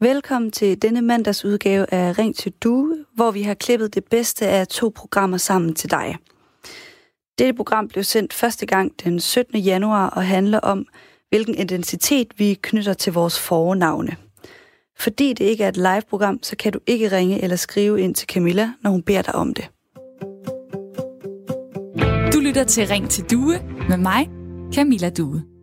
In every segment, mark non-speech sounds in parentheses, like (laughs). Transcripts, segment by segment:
Velkommen til denne mandags udgave af Ring til Due, hvor vi har klippet det bedste af to programmer sammen til dig. Dette program blev sendt første gang den 17. januar og handler om, hvilken identitet vi knytter til vores fornavne. Fordi det ikke er et live-program, så kan du ikke ringe eller skrive ind til Camilla, når hun beder dig om det. Du lytter til Ring til Due med mig, Camilla Due.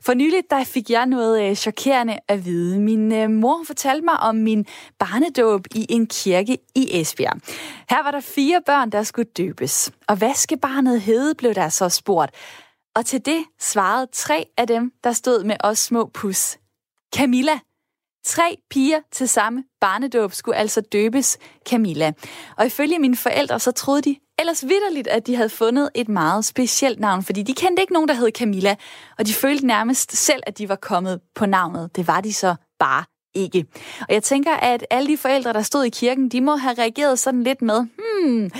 For nyligt der fik jeg noget øh, chokerende at vide. Min øh, mor fortalte mig om min barnedåb i en kirke i Esbjerg. Her var der fire børn, der skulle døbes. Og hvad skal barnet hedde, blev der så spurgt. Og til det svarede tre af dem, der stod med os små pus. Camilla. Tre piger til samme barnedåb skulle altså døbes Camilla. Og ifølge mine forældre, så troede de ellers vidderligt, at de havde fundet et meget specielt navn, fordi de kendte ikke nogen, der hed Camilla, og de følte nærmest selv, at de var kommet på navnet. Det var de så bare ikke. Og jeg tænker, at alle de forældre, der stod i kirken, de må have reageret sådan lidt med, hmm,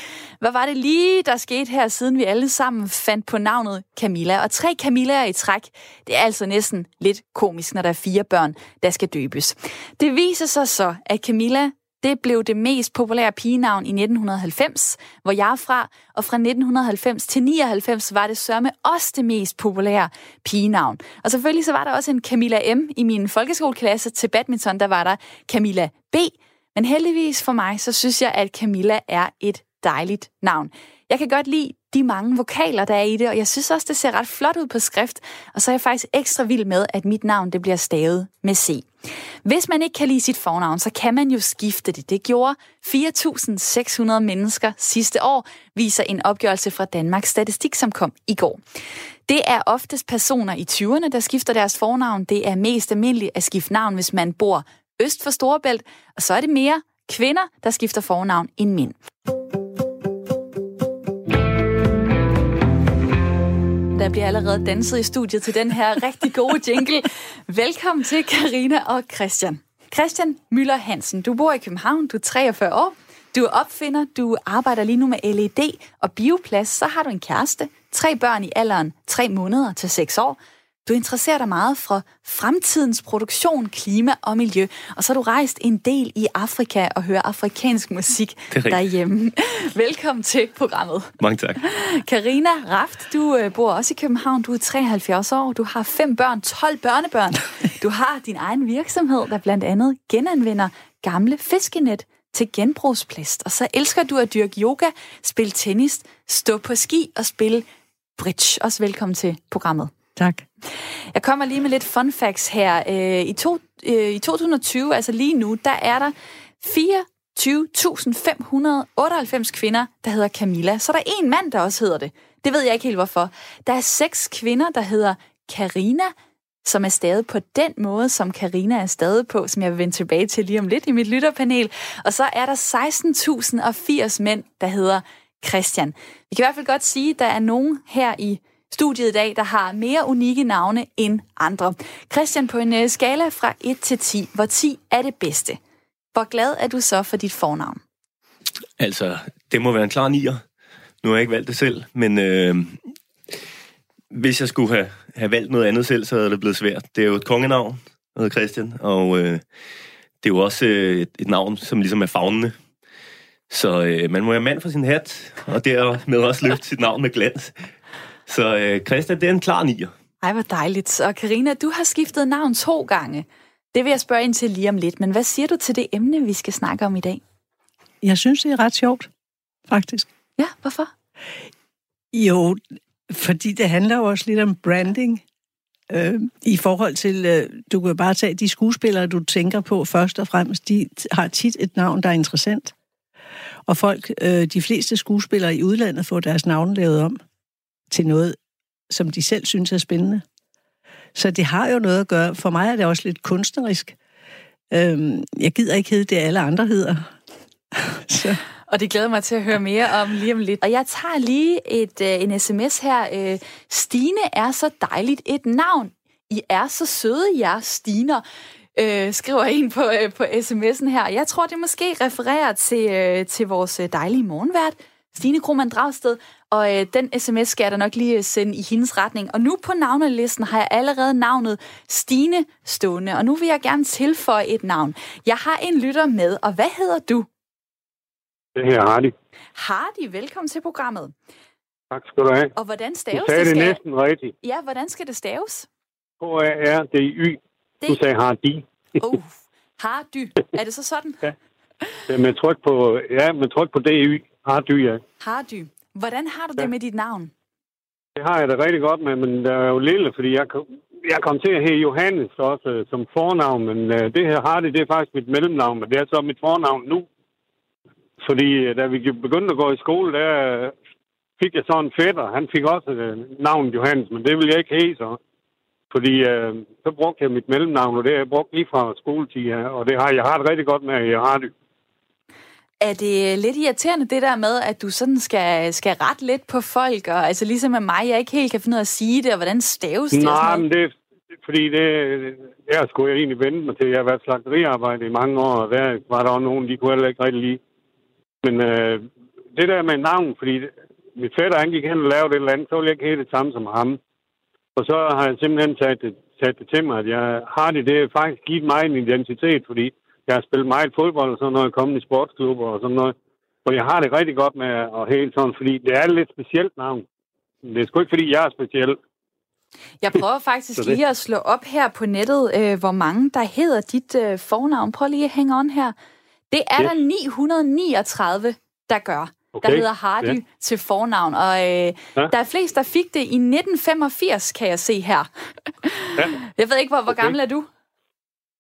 hvad var det lige, der skete her, siden vi alle sammen fandt på navnet Camilla? Og tre Camillaer i træk, det er altså næsten lidt komisk, når der er fire børn, der skal døbes. Det viser sig så, at Camilla det blev det mest populære pigenavn i 1990, hvor jeg er fra, og fra 1990 til 99 var det sørme også det mest populære pigenavn. Og selvfølgelig så var der også en Camilla M i min folkeskoleklasse til badminton, der var der Camilla B. Men heldigvis for mig, så synes jeg, at Camilla er et dejligt navn. Jeg kan godt lide de mange vokaler, der er i det, og jeg synes også, det ser ret flot ud på skrift, og så er jeg faktisk ekstra vild med, at mit navn det bliver stavet med C. Hvis man ikke kan lide sit fornavn, så kan man jo skifte det. Det gjorde 4.600 mennesker sidste år, viser en opgørelse fra Danmarks Statistik, som kom i går. Det er oftest personer i 20'erne, der skifter deres fornavn. Det er mest almindeligt at skifte navn, hvis man bor øst for Storebælt, og så er det mere kvinder, der skifter fornavn end mænd. Der bliver allerede danset i studiet til den her rigtig gode jingle. Velkommen til Karina og Christian. Christian Møller Hansen, du bor i København, du er 43 år, du er opfinder, du arbejder lige nu med LED og bioplads, så har du en kæreste, tre børn i alderen 3 måneder til 6 år, du interesserer dig meget for fremtidens produktion, klima og miljø, og så har du rejst en del i Afrika og hører afrikansk musik (laughs) derhjemme. Velkommen til programmet. Mange tak. (laughs) Karina Raft, du øh, bor også i København. Du er 73 år. Du har fem børn, 12 børnebørn. Du har din egen virksomhed, der blandt andet genanvender gamle fiskenet til genbrugsplast. Og så elsker du at dyrke yoga, spille tennis, stå på ski og spille bridge. Også velkommen til programmet. Tak. Jeg kommer lige med lidt fun facts her. Øh, I, to, øh, I 2020, altså lige nu, der er der 24.598 kvinder, der hedder Camilla. Så er der en mand, der også hedder det. Det ved jeg ikke helt hvorfor. Der er seks kvinder, der hedder Karina, som er stadig på den måde, som Karina er stadig på, som jeg vil vende tilbage til lige om lidt i mit lytterpanel. Og så er der 16.080 mænd, der hedder Christian. Vi kan i hvert fald godt sige, at der er nogen her i studiet i dag, der har mere unikke navne end andre. Christian, på en øh, skala fra 1 til 10, hvor 10 er det bedste. Hvor glad er du så for dit fornavn? Altså, det må være en klar nier. Nu har jeg ikke valgt det selv, men øh, hvis jeg skulle have, have valgt noget andet selv, så havde det blevet svært. Det er jo et kongenavn, hedder Christian, og øh, det er jo også øh, et, et navn, som ligesom er fagnende. Så øh, man må være mand for sin hat, og dermed også løfte sit navn med glans. Så øh, Christian, det er en klar nier. Ej, hvor dejligt. Og Karina, du har skiftet navn to gange. Det vil jeg spørge ind til lige om lidt. Men hvad siger du til det emne, vi skal snakke om i dag? Jeg synes, det er ret sjovt, faktisk. Ja, hvorfor? Jo, fordi det handler jo også lidt om branding. Øh, I forhold til, øh, du kan bare tage de skuespillere, du tænker på først og fremmest, de har tit et navn, der er interessant. Og folk, øh, de fleste skuespillere i udlandet får deres navn lavet om til noget, som de selv synes er spændende. Så det har jo noget at gøre. For mig er det også lidt kunstnerisk. Øhm, jeg gider ikke hedde det, alle andre hedder. (laughs) Så. Og det glæder mig til at høre mere om lige om lidt. Og jeg tager lige et, uh, en sms her. Uh, Stine er så dejligt et navn. I er så søde, jer Stiner. Uh, skriver en på, uh, på sms'en her. Jeg tror, det måske refererer til, uh, til vores dejlige morgenvært, Stine Krohmann Dragsted, og øh, den sms skal jeg da nok lige sende i hendes retning. Og nu på navnelisten har jeg allerede navnet Stine stående, og nu vil jeg gerne tilføje et navn. Jeg har en lytter med, og hvad hedder du? Det her er Hardy. Hardy, velkommen til programmet. Tak skal du have. Og hvordan Du staves sagde det skal... næsten rigtigt. Ja, hvordan skal det staves? H-A-R-D-Y. Du Det- sagde Hardy. Oh, Hardy. Er det så sådan? (laughs) Det er Med tryk på, ja, med tryk på D-Y. Hardy, ja. Hardy. Hvordan har du det Ja. med dit navn? Det har jeg da rigtig godt med, men der er jo lille, fordi jeg jeg kom til at hedde Johannes også øh, som fornavn, men øh, det her Hardy, det er faktisk mit mellemnavn, men det er så mit fornavn nu. Fordi øh, da vi begyndte at gå i skole, der øh, fik jeg så en fætter. Han fik også øh, navnet Johannes, men det ville jeg ikke hedde så. Fordi øh, så brugte jeg mit mellemnavn, og det har jeg brugt lige fra skoletid, ja, og det har jeg har det rigtig godt med, jeg har det. Er det lidt irriterende, det der med, at du sådan skal, skal rette lidt på folk, og altså ligesom med mig, jeg ikke helt kan finde ud af at sige det, og hvordan staves det? Nej, men det fordi det, jeg skulle jeg egentlig vente mig til. Jeg har været slagteriarbejde i mange år, og der var der også nogen, de kunne heller ikke rigtig lide. Men øh, det der med navn, fordi det, mit fætter, han gik hen og lavede et eller andet, så ville jeg ikke helt det samme som ham. Og så har jeg simpelthen taget det, taget det til mig, at jeg har det, det har faktisk givet mig en identitet, fordi jeg har spillet meget fodbold og sådan noget, kommet i sportsklubber og sådan noget. Og jeg har det rigtig godt med at helt sådan, fordi det er et lidt specielt navn. Det er sgu ikke, fordi jeg er speciel. Jeg prøver faktisk (laughs) lige at slå op her på nettet, øh, hvor mange der hedder dit øh, fornavn. Prøv lige at hænge on her. Det er Yes. der 939, der gør. Okay, Der hedder Hardy ja. til fornavn. Og øh, ja. der er flest, der fik det i 1985, kan jeg se her. Ja. (laughs) Jeg ved ikke, hvor, hvor Okay. gammel er du?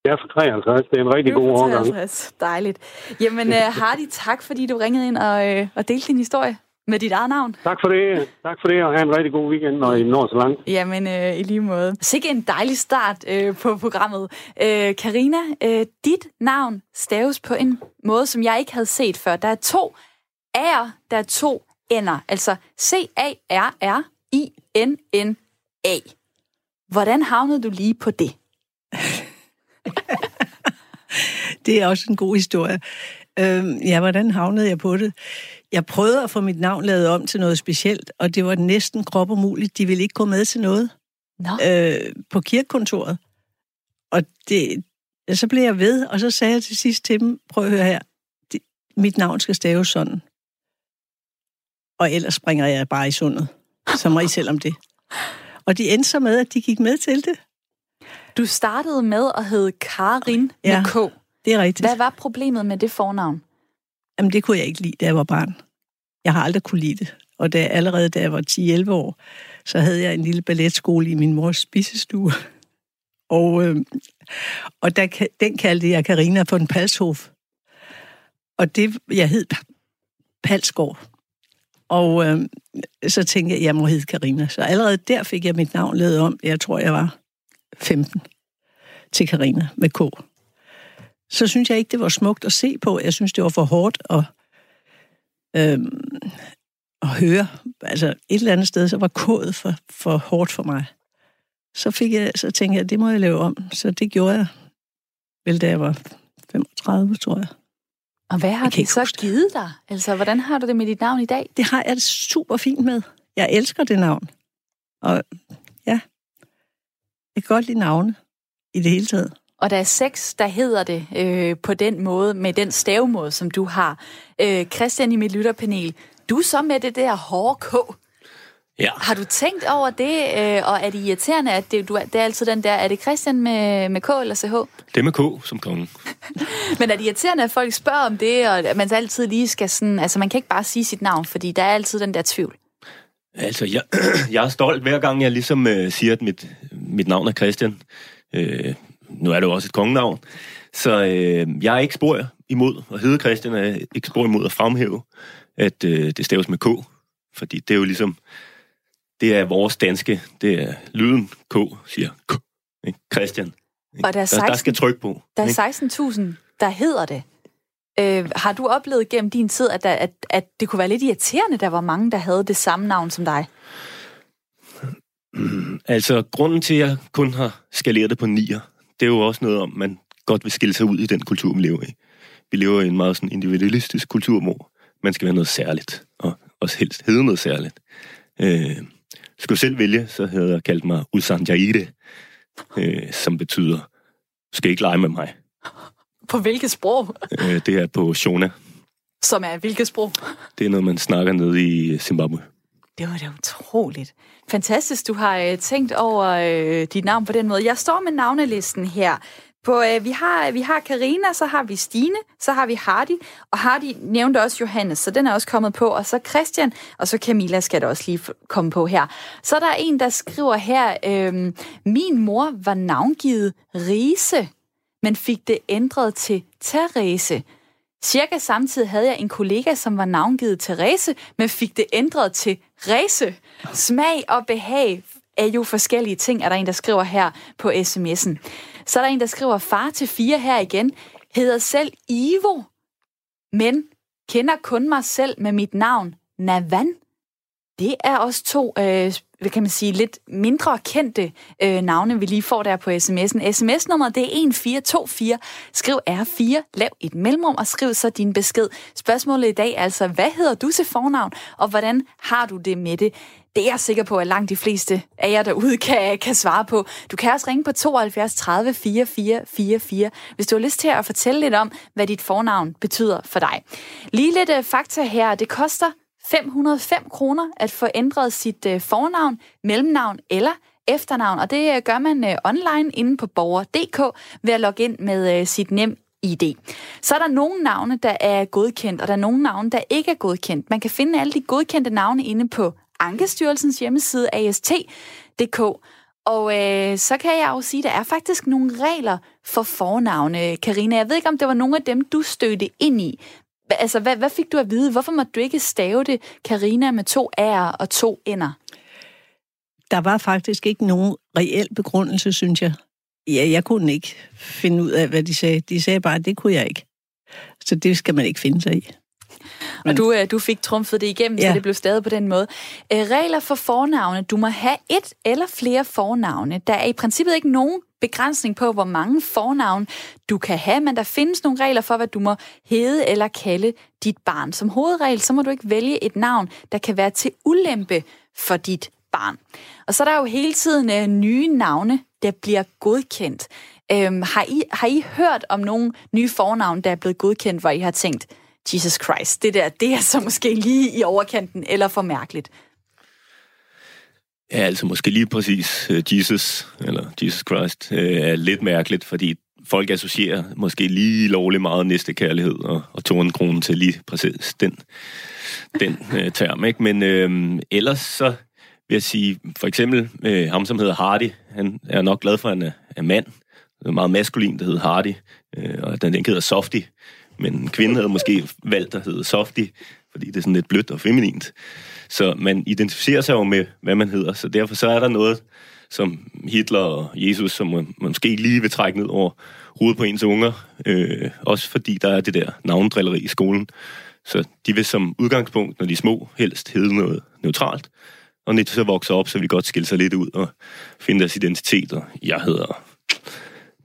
Jeg er fra 53, det er en rigtig god. 53. Dejligt. Jamen, uh, Hardy, tak fordi du ringede ind og, uh, og delte din historie med dit eget navn. Tak for det. Tak for det, og have en rigtig god weekend, når I når så langt. Jamen, uh, i lige måde. Sikke en dejlig start uh, på programmet. Uh, Karina, uh, dit navn staves på en måde, som jeg ikke havde set før. Der er to A'er, der er to N'er. Altså C-A-R-R-I-N-N-A. Hvordan havnede du lige på det? (laughs) Det er også en god historie. Øhm, ja, hvordan havnede jeg på det? Jeg prøvede at få mit navn lavet om til noget specielt, og det var næsten krop umuligt. De ville ikke gå med til noget Nå, øh, på kirkekontoret. Og det, så blev jeg ved, og så sagde jeg til sidst til dem, prøv at høre her, det, mit navn skal staves sådan. Og ellers springer jeg bare i sundet. Så må I selv om det. Og de endte så med, at de gik med til det. Du startede med at hedde Karin Ja. med K. Det er rigtigt. Hvad var problemet med det fornavn? Jamen, det kunne jeg ikke lide, da jeg var barn. Jeg har aldrig kunne lide det. Og da, allerede da jeg var 10-11 år, så havde jeg en lille balletskole i min mors spisestue. (laughs) Og, øh, og der, den kaldte jeg Karina von Palshof. Og det, jeg hed Palsgaard. Og øh, så tænkte jeg, at jeg må hedde Karina. Så allerede der fik jeg mit navn lavet om. Jeg tror, jeg var 15 til Karina med K så synes jeg ikke, det var smukt at se på. Jeg synes, det var for hårdt at, øhm, at høre. Altså et eller andet sted, så var kodet for, for hårdt for mig. Så, fik jeg, så tænkte jeg, det må jeg lave om. Så det gjorde jeg, vel da jeg var 35, tror jeg. Og hvad har det så huske givet dig? Altså, hvordan har du det med dit navn i dag? Det har jeg det super fint med. Jeg elsker det navn. Og jeg kan godt lide navne i det hele taget. Og der er seks, der hedder det øh, på den måde, med den stavemåde, som du har. Øh, Christian i mit lytterpanel, du er så med det der hårde K. Ja. Har du tænkt over det, øh, og er det irriterende, at det, du, er- det er altid den der, er det Christian med, med K eller CH? Det med K som kongen. (laughs) Men er det irriterende, at folk spørger om det, og at man så altid lige skal sådan, altså man kan ikke bare sige sit navn, fordi der er altid den der tvivl. Altså, jeg, (clears throat) jeg er stolt hver gang, jeg ligesom øh, siger, at mit, mit navn er Christian. Øh, nu er det jo også et kongenavn. Så øh, jeg er ikke spor imod at hedde Christian, og er ikke spor imod at fremhæve, at øh, det staves med K. Fordi det er jo ligesom, det er vores danske, det er lyden K, siger K. Ikke? Christian. Ikke? Og der er der, der 16 skal tryk på. Der er 16.000, der hedder det. Øh, har du oplevet gennem din tid, at, der, at, at det kunne være lidt irriterende, der var mange, der havde det samme navn som dig? (clears throat) Altså, grunden til, at jeg kun har skaleret det på nier, det er jo også noget om, man godt vil skille sig ud i den kultur, vi lever i. Vi lever i en meget sådan individualistisk kultur, hvor man skal være noget særligt, og også helst hedde noget særligt. Øh, skulle selv vælge, så havde jeg kaldt mig Usanjaire, øh, som betyder, skal ikke lege med mig. På hvilket sprog? Øh, det er på Shona. Som er hvilket sprog? Det er noget, man snakker nede i Zimbabwe. Det var da utroligt. Fantastisk, du har øh, tænkt over øh, dit navn på den måde. Jeg står med navnelisten her. På, øh, vi har vi har Karina, så har vi Stine, så har vi Hardy, og Hardy nævnte også Johannes, så den er også kommet på, og så Christian, og så Camilla skal der også lige komme på her. Så er der en, der skriver her, øh, min mor var navngivet Rise, men fik det ændret til Therese. Cirka samtidig havde jeg en kollega, som var navngivet Therese, men fik det ændret til Rese. Smag og behag er jo forskellige ting, er der en, der skriver her på sms'en. Så er der en, der skriver, far til fire her igen, hedder selv Ivo, men kender kun mig selv med mit navn, Navan. Det er også to, øh, hvad kan man sige, lidt mindre kendte øh, navne, vi lige får der på sms'en. Sms-nummeret, det er 1424. Skriv R4, lav et mellemrum og skriv så din besked. Spørgsmålet i dag er altså, hvad hedder du til fornavn, og hvordan har du det med det? Det er jeg sikker på, at langt de fleste af jer derude kan, kan svare på. Du kan også ringe på 72 30 44 44, hvis du har lyst til at fortælle lidt om, hvad dit fornavn betyder for dig. Lige lidt uh, fakta her. Det koster 505 kroner at få ændret sit øh, fornavn, mellemnavn eller efternavn, og det øh, gør man øh, online inde på borger.dk ved at logge ind med sit nem ID. Så er der nogle navne, der er godkendt, og der er nogle navne, der ikke er godkendt. Man kan finde alle de godkendte navne inde på Ankestyrelsens hjemmeside ast.dk. Og øh, så kan jeg jo sige, at der er faktisk nogle regler for fornavne, Karina. Jeg ved ikke, om det var nogle af dem, du stødte ind i. Altså, hvad, hvad fik du at vide? Hvorfor måtte du ikke stave det, Karina, med to R'er og to N'er? Der var faktisk ikke nogen reel begrundelse, synes jeg. Ja, jeg kunne ikke finde ud af, hvad de sagde. De sagde bare, at det kunne jeg ikke. Så det skal man ikke finde sig i. Og du, øh, du fik trumfet det igennem, ja. så det blev stadig på den måde. Øh, regler for fornavne. Du må have et eller flere fornavne. Der er i princippet ikke nogen begrænsning på, hvor mange fornavn du kan have, men der findes nogle regler for, hvad du må hedde eller kalde dit barn. Som hovedregel, så må du ikke vælge et navn, der kan være til ulempe for dit barn. Og så er der jo hele tiden øh, nye navne, der bliver godkendt. Øhm, har, I, har I hørt om nogle nye fornavn, der er blevet godkendt, hvor I har tænkt, Jesus Christ, det der, det er så måske lige i overkanten, eller for mærkeligt. Ja, altså måske lige præcis øh, Jesus, eller Jesus Christ, øh, er lidt mærkeligt, fordi folk associerer måske lige lovlig meget næste kærlighed og, og tornenkronen til lige præcis den, den øh, term. Ikke? Men øh, ellers så vil jeg sige, for eksempel øh, ham, som hedder Hardy, han er nok glad for, at han er, er mand. Det er meget maskulin, der hedder Hardy, øh, og den, den hedder Softy. Men en kvinde havde måske valgt at hedde Softy, fordi det er sådan lidt blødt og feminint. Så man identificerer sig jo med, hvad man hedder, så derfor så er der noget, som Hitler og Jesus, som man måske lige vil trække ned over hovedet på ens unger, øh, også fordi der er det der navndrilleri i skolen. Så de vil som udgangspunkt, når de er små, helst hedde noget neutralt. Og når de så vokser op, så vil de godt skille sig lidt ud og finde deres identitet. Og jeg hedder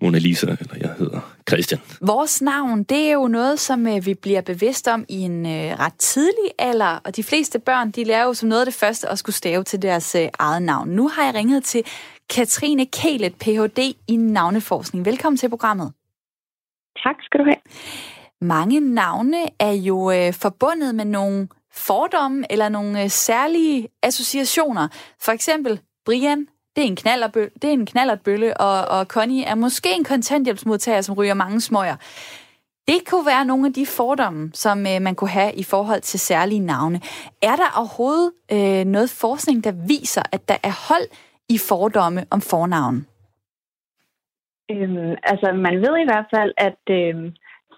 Mona Lisa, eller jeg hedder Christian. Vores navn, det er jo noget, som øh, vi bliver bevidst om i en øh, ret tidlig alder, og de fleste børn, de lærer jo som noget af det første at skulle stave til deres øh, eget navn. Nu har jeg ringet til Katrine Kælet, Ph.D. i navneforskning. Velkommen til programmet. Tak skal du have. Mange navne er jo øh, forbundet med nogle fordomme eller nogle øh, særlige associationer. For eksempel Brian, det er en, knallertbølle, det er en knallertbølle, og, og Connie er måske en kontanthjælpsmodtager, som ryger mange smøger. Det kunne være nogle af de fordomme, som øh, man kunne have i forhold til særlige navne. Er der overhovedet øh, noget forskning, der viser, at der er hold i fordomme om fornavn? Øhm, altså, man ved i hvert fald, at, øhm,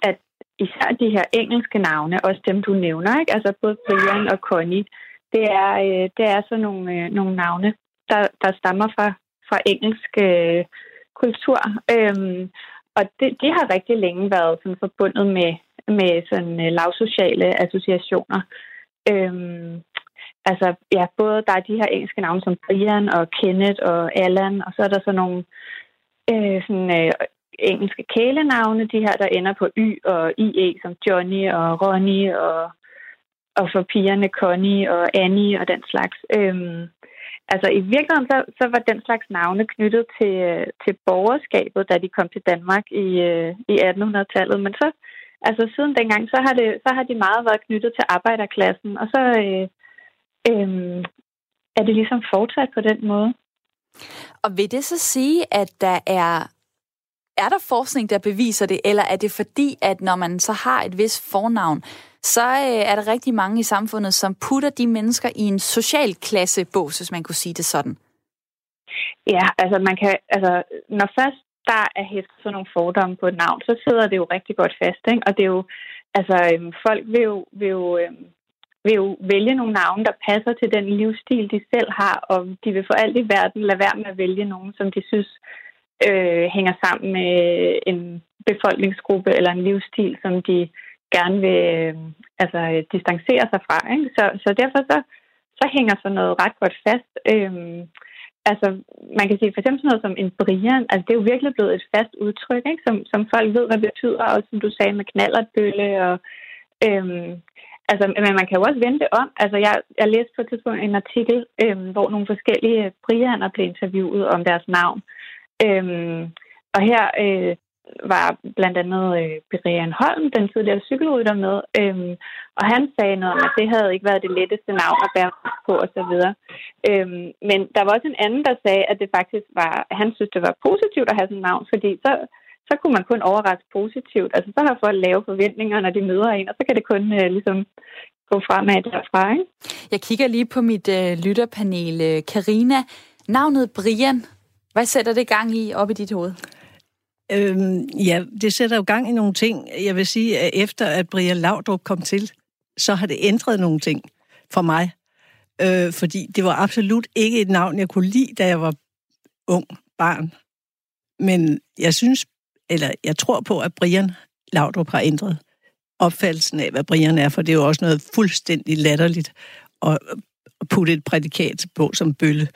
at især de her engelske navne, også dem du nævner, ikke? altså både Brian og Connie, det er, øh, det er så nogle, øh, nogle navne, der, der stammer fra, fra engelsk øh, kultur. Øhm, og det, de har rigtig længe været sådan forbundet med, med sådan øh, lavsociale associationer. Øhm, altså, ja, både der er de her engelske navne som Brian og Kenneth og Alan, og så er der så nogle øh, sådan, øh, engelske kælenavne, de her, der ender på Y og IE, som Johnny og Ronnie og og for pigerne Connie og Annie og den slags. Øhm, altså i virkeligheden, så, så var den slags navne knyttet til, øh, til borgerskabet, da de kom til Danmark i, øh, i 1800-tallet. Men så, altså siden dengang, så har, det, så har de meget været knyttet til arbejderklassen, og så øh, øh, er det ligesom fortsat på den måde. Og vil det så sige, at der er er der forskning, der beviser det, eller er det fordi, at når man så har et vis fornavn, så øh, er der rigtig mange i samfundet, som putter de mennesker i en social klassebås, hvis man kunne sige det sådan? Ja, altså man kan, altså når først der er hæftet sådan nogle fordomme på et navn, så sidder det jo rigtig godt fast, ikke? Og det er jo, altså øhm, folk vil jo, vil jo øhm, vil jo vælge nogle navne, der passer til den livsstil, de selv har, og de vil for alt i verden lade være med at vælge nogen, som de synes øh, hænger sammen med en befolkningsgruppe eller en livsstil, som de gerne vil øh, altså, øh, distancere sig fra. Ikke? Så, så derfor så, så hænger sådan noget ret godt fast. Øh, altså, man kan sige for eksempel sådan noget som en Brian, altså det er jo virkelig blevet et fast udtryk, ikke? Som, som folk ved, hvad det betyder, og som du sagde med knallertbølle og øhm, Altså, men man kan jo også vente om. Altså, jeg, jeg læste på et tidspunkt en artikel, øhm, hvor nogle forskellige Brianer blev interviewet om deres navn. Øhm, og her øh, var blandt andet øh, Berian Holm, den tidligere cykelrytter, med. Øhm, og han sagde noget om, at det havde ikke været det letteste navn at bære på osv. Øhm, men der var også en anden, der sagde, at det faktisk var, han synes, det var positivt at have sådan et navn, fordi så så kunne man kun overraske positivt. Altså, så har folk lave forventninger, når de møder en, og så kan det kun øh, ligesom gå fremad derfra. Ikke? Jeg kigger lige på mit øh, lytterpanel. Øh, Karina, navnet Brian, hvad sætter det gang i op i dit hoved? Øhm, ja, det sætter jo gang i nogle ting. Jeg vil sige, at efter at Brian Laudrup kom til, så har det ændret nogle ting for mig. Øh, fordi det var absolut ikke et navn, jeg kunne lide, da jeg var ung barn. Men jeg synes, eller jeg tror på, at Brian Laudrup har ændret opfattelsen af, hvad Brian er, for det er jo også noget fuldstændig latterligt at putte et prædikat på som bølle.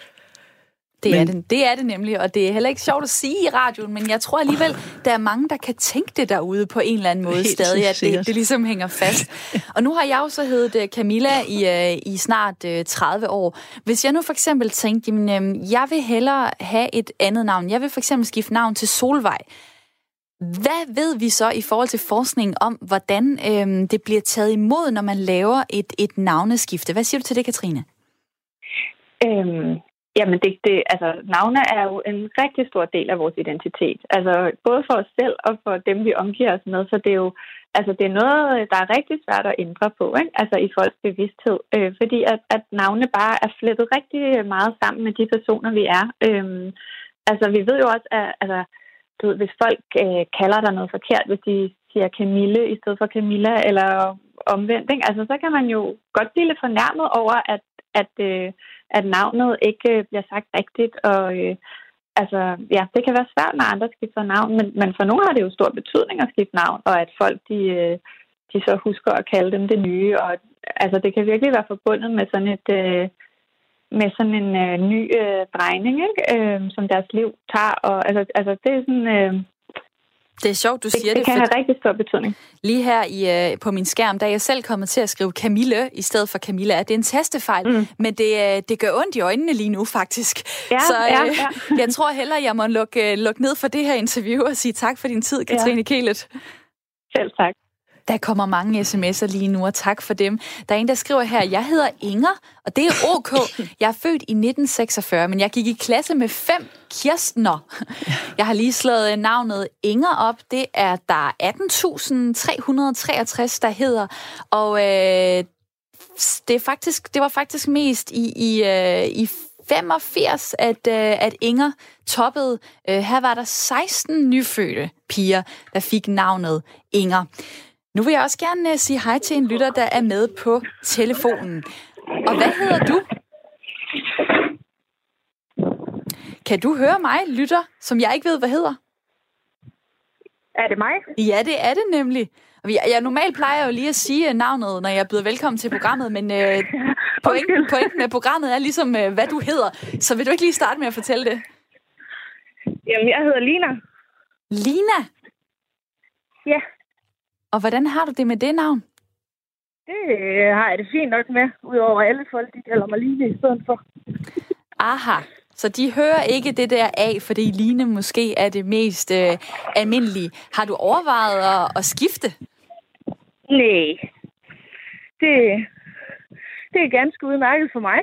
Det, men... er det, det er det nemlig, og det er heller ikke sjovt at sige i radioen, men jeg tror alligevel, der er mange, der kan tænke det derude på en eller anden måde Helt stadig, at det, det ligesom hænger fast. og nu har jeg jo så heddet øh, Camilla i, øh, i snart 30 øh, år. Hvis jeg nu for eksempel tænkte, jamen, jeg vil hellere have et andet navn. Jeg vil for eksempel skifte navn til Solvej. Hvad ved vi så i forhold til forskning om, hvordan øhm, det bliver taget imod, når man laver et, et navneskifte? Hvad siger du til det, Katrine? Øhm, jamen, det, det, altså, navne er jo en rigtig stor del af vores identitet. Altså, både for os selv og for dem, vi omgiver os med. Så det er jo altså, det er noget, der er rigtig svært at ændre på, ikke? Altså, i folks bevidsthed. Øh, fordi at, at navne bare er flettet rigtig meget sammen med de personer, vi er. Øh, altså, vi ved jo også, at altså, du ved, hvis folk øh, kalder dig noget forkert, hvis de siger Camille i stedet for Camilla, eller omvendt, ikke? Altså, så kan man jo godt blive lidt fornærmet over, at, at, øh, at navnet ikke øh, bliver sagt rigtigt, og øh, altså, ja, det kan være svært, når andre skifter navn, men, men for nogle har det jo stor betydning at skifte navn, og at folk, de, øh, de så husker at kalde dem det nye, og altså, det kan virkelig være forbundet med sådan et... Øh, med sådan en øh, ny øh, drejning, ikke? Øh, som deres liv tager. Og, altså, altså, det er sådan... Øh, det er sjovt, du det, siger det. Det kan have rigtig stor betydning. Lige her i, øh, på min skærm, der er jeg selv kommet til at skrive Camille i stedet for Camilla. Det er en tastefejl, mm. men det, øh, det gør ondt i øjnene lige nu, faktisk. Ja, Så øh, ja, ja. (laughs) jeg tror heller, jeg må lukke, øh, lukke ned for det her interview og sige tak for din tid, Katrine ja. Kælet. Selv tak. Der kommer mange sms'er lige nu, og tak for dem. Der er en, der skriver her, jeg hedder Inger, og det er OK. (laughs) Jeg er født i 1946, men jeg gik i klasse med fem Kirstner. Jeg har lige slået navnet Inger op. Det er der 18.363, der hedder. Og øh, det, er faktisk, det var faktisk mest i, i, øh, i 85, at, øh, at Inger toppede. Øh, her var der 16 nyfødte piger, der fik navnet Inger. Nu vil jeg også gerne uh, sige hej til en lytter, der er med på telefonen. Og hvad hedder du? Kan du høre mig, lytter, som jeg ikke ved, hvad hedder? Er det mig? Ja, det er det nemlig. Jeg, jeg normalt plejer jo lige at sige øh, navnet, når jeg byder velkommen til programmet, men (laughs) uh, pointen, pointen med programmet er ligesom, uh, hvad du hedder. Så vil du ikke lige starte med at fortælle det? Jamen, jeg hedder Lina. Lina? Ja. Og hvordan har du det med det navn? det øh, har jeg det fint nok med, udover alle folk, de kalder mig Line i stedet for. Aha. Så de hører ikke det der af, fordi Line måske er det mest øh, almindelige. Har du overvejet at, at skifte? Nej, det, det er ganske udmærket for mig.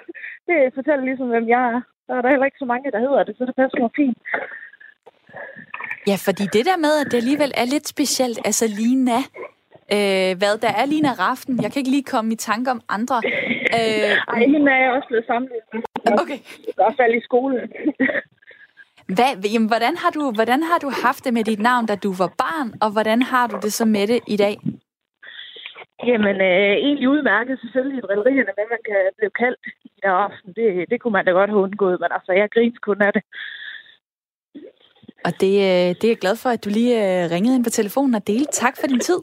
(laughs) det fortæller ligesom, hvem jeg er. Der er der heller ikke så mange, der hedder det, så det passer mig fint. Ja, fordi det der med, at det alligevel er lidt specielt, altså Lina, øh, hvad der er Lina Raften, jeg kan ikke lige komme i tanke om andre. Øh, Ej, hende er jeg også blevet samlet. Okay. I hvert fald i skolen. Hvad, jamen, hvordan, har du, hvordan har du haft det med dit navn, da du var barn, og hvordan har du det så med det i dag? Jamen, øh, egentlig udmærket selvfølgelig i drillerierne, hvad man kan blive kaldt i aften. Det, det kunne man da godt have undgået, men altså, jeg griner kun af det. Og det, øh, det er jeg glad for, at du lige øh, ringede ind på telefonen og delte. Tak for din tid.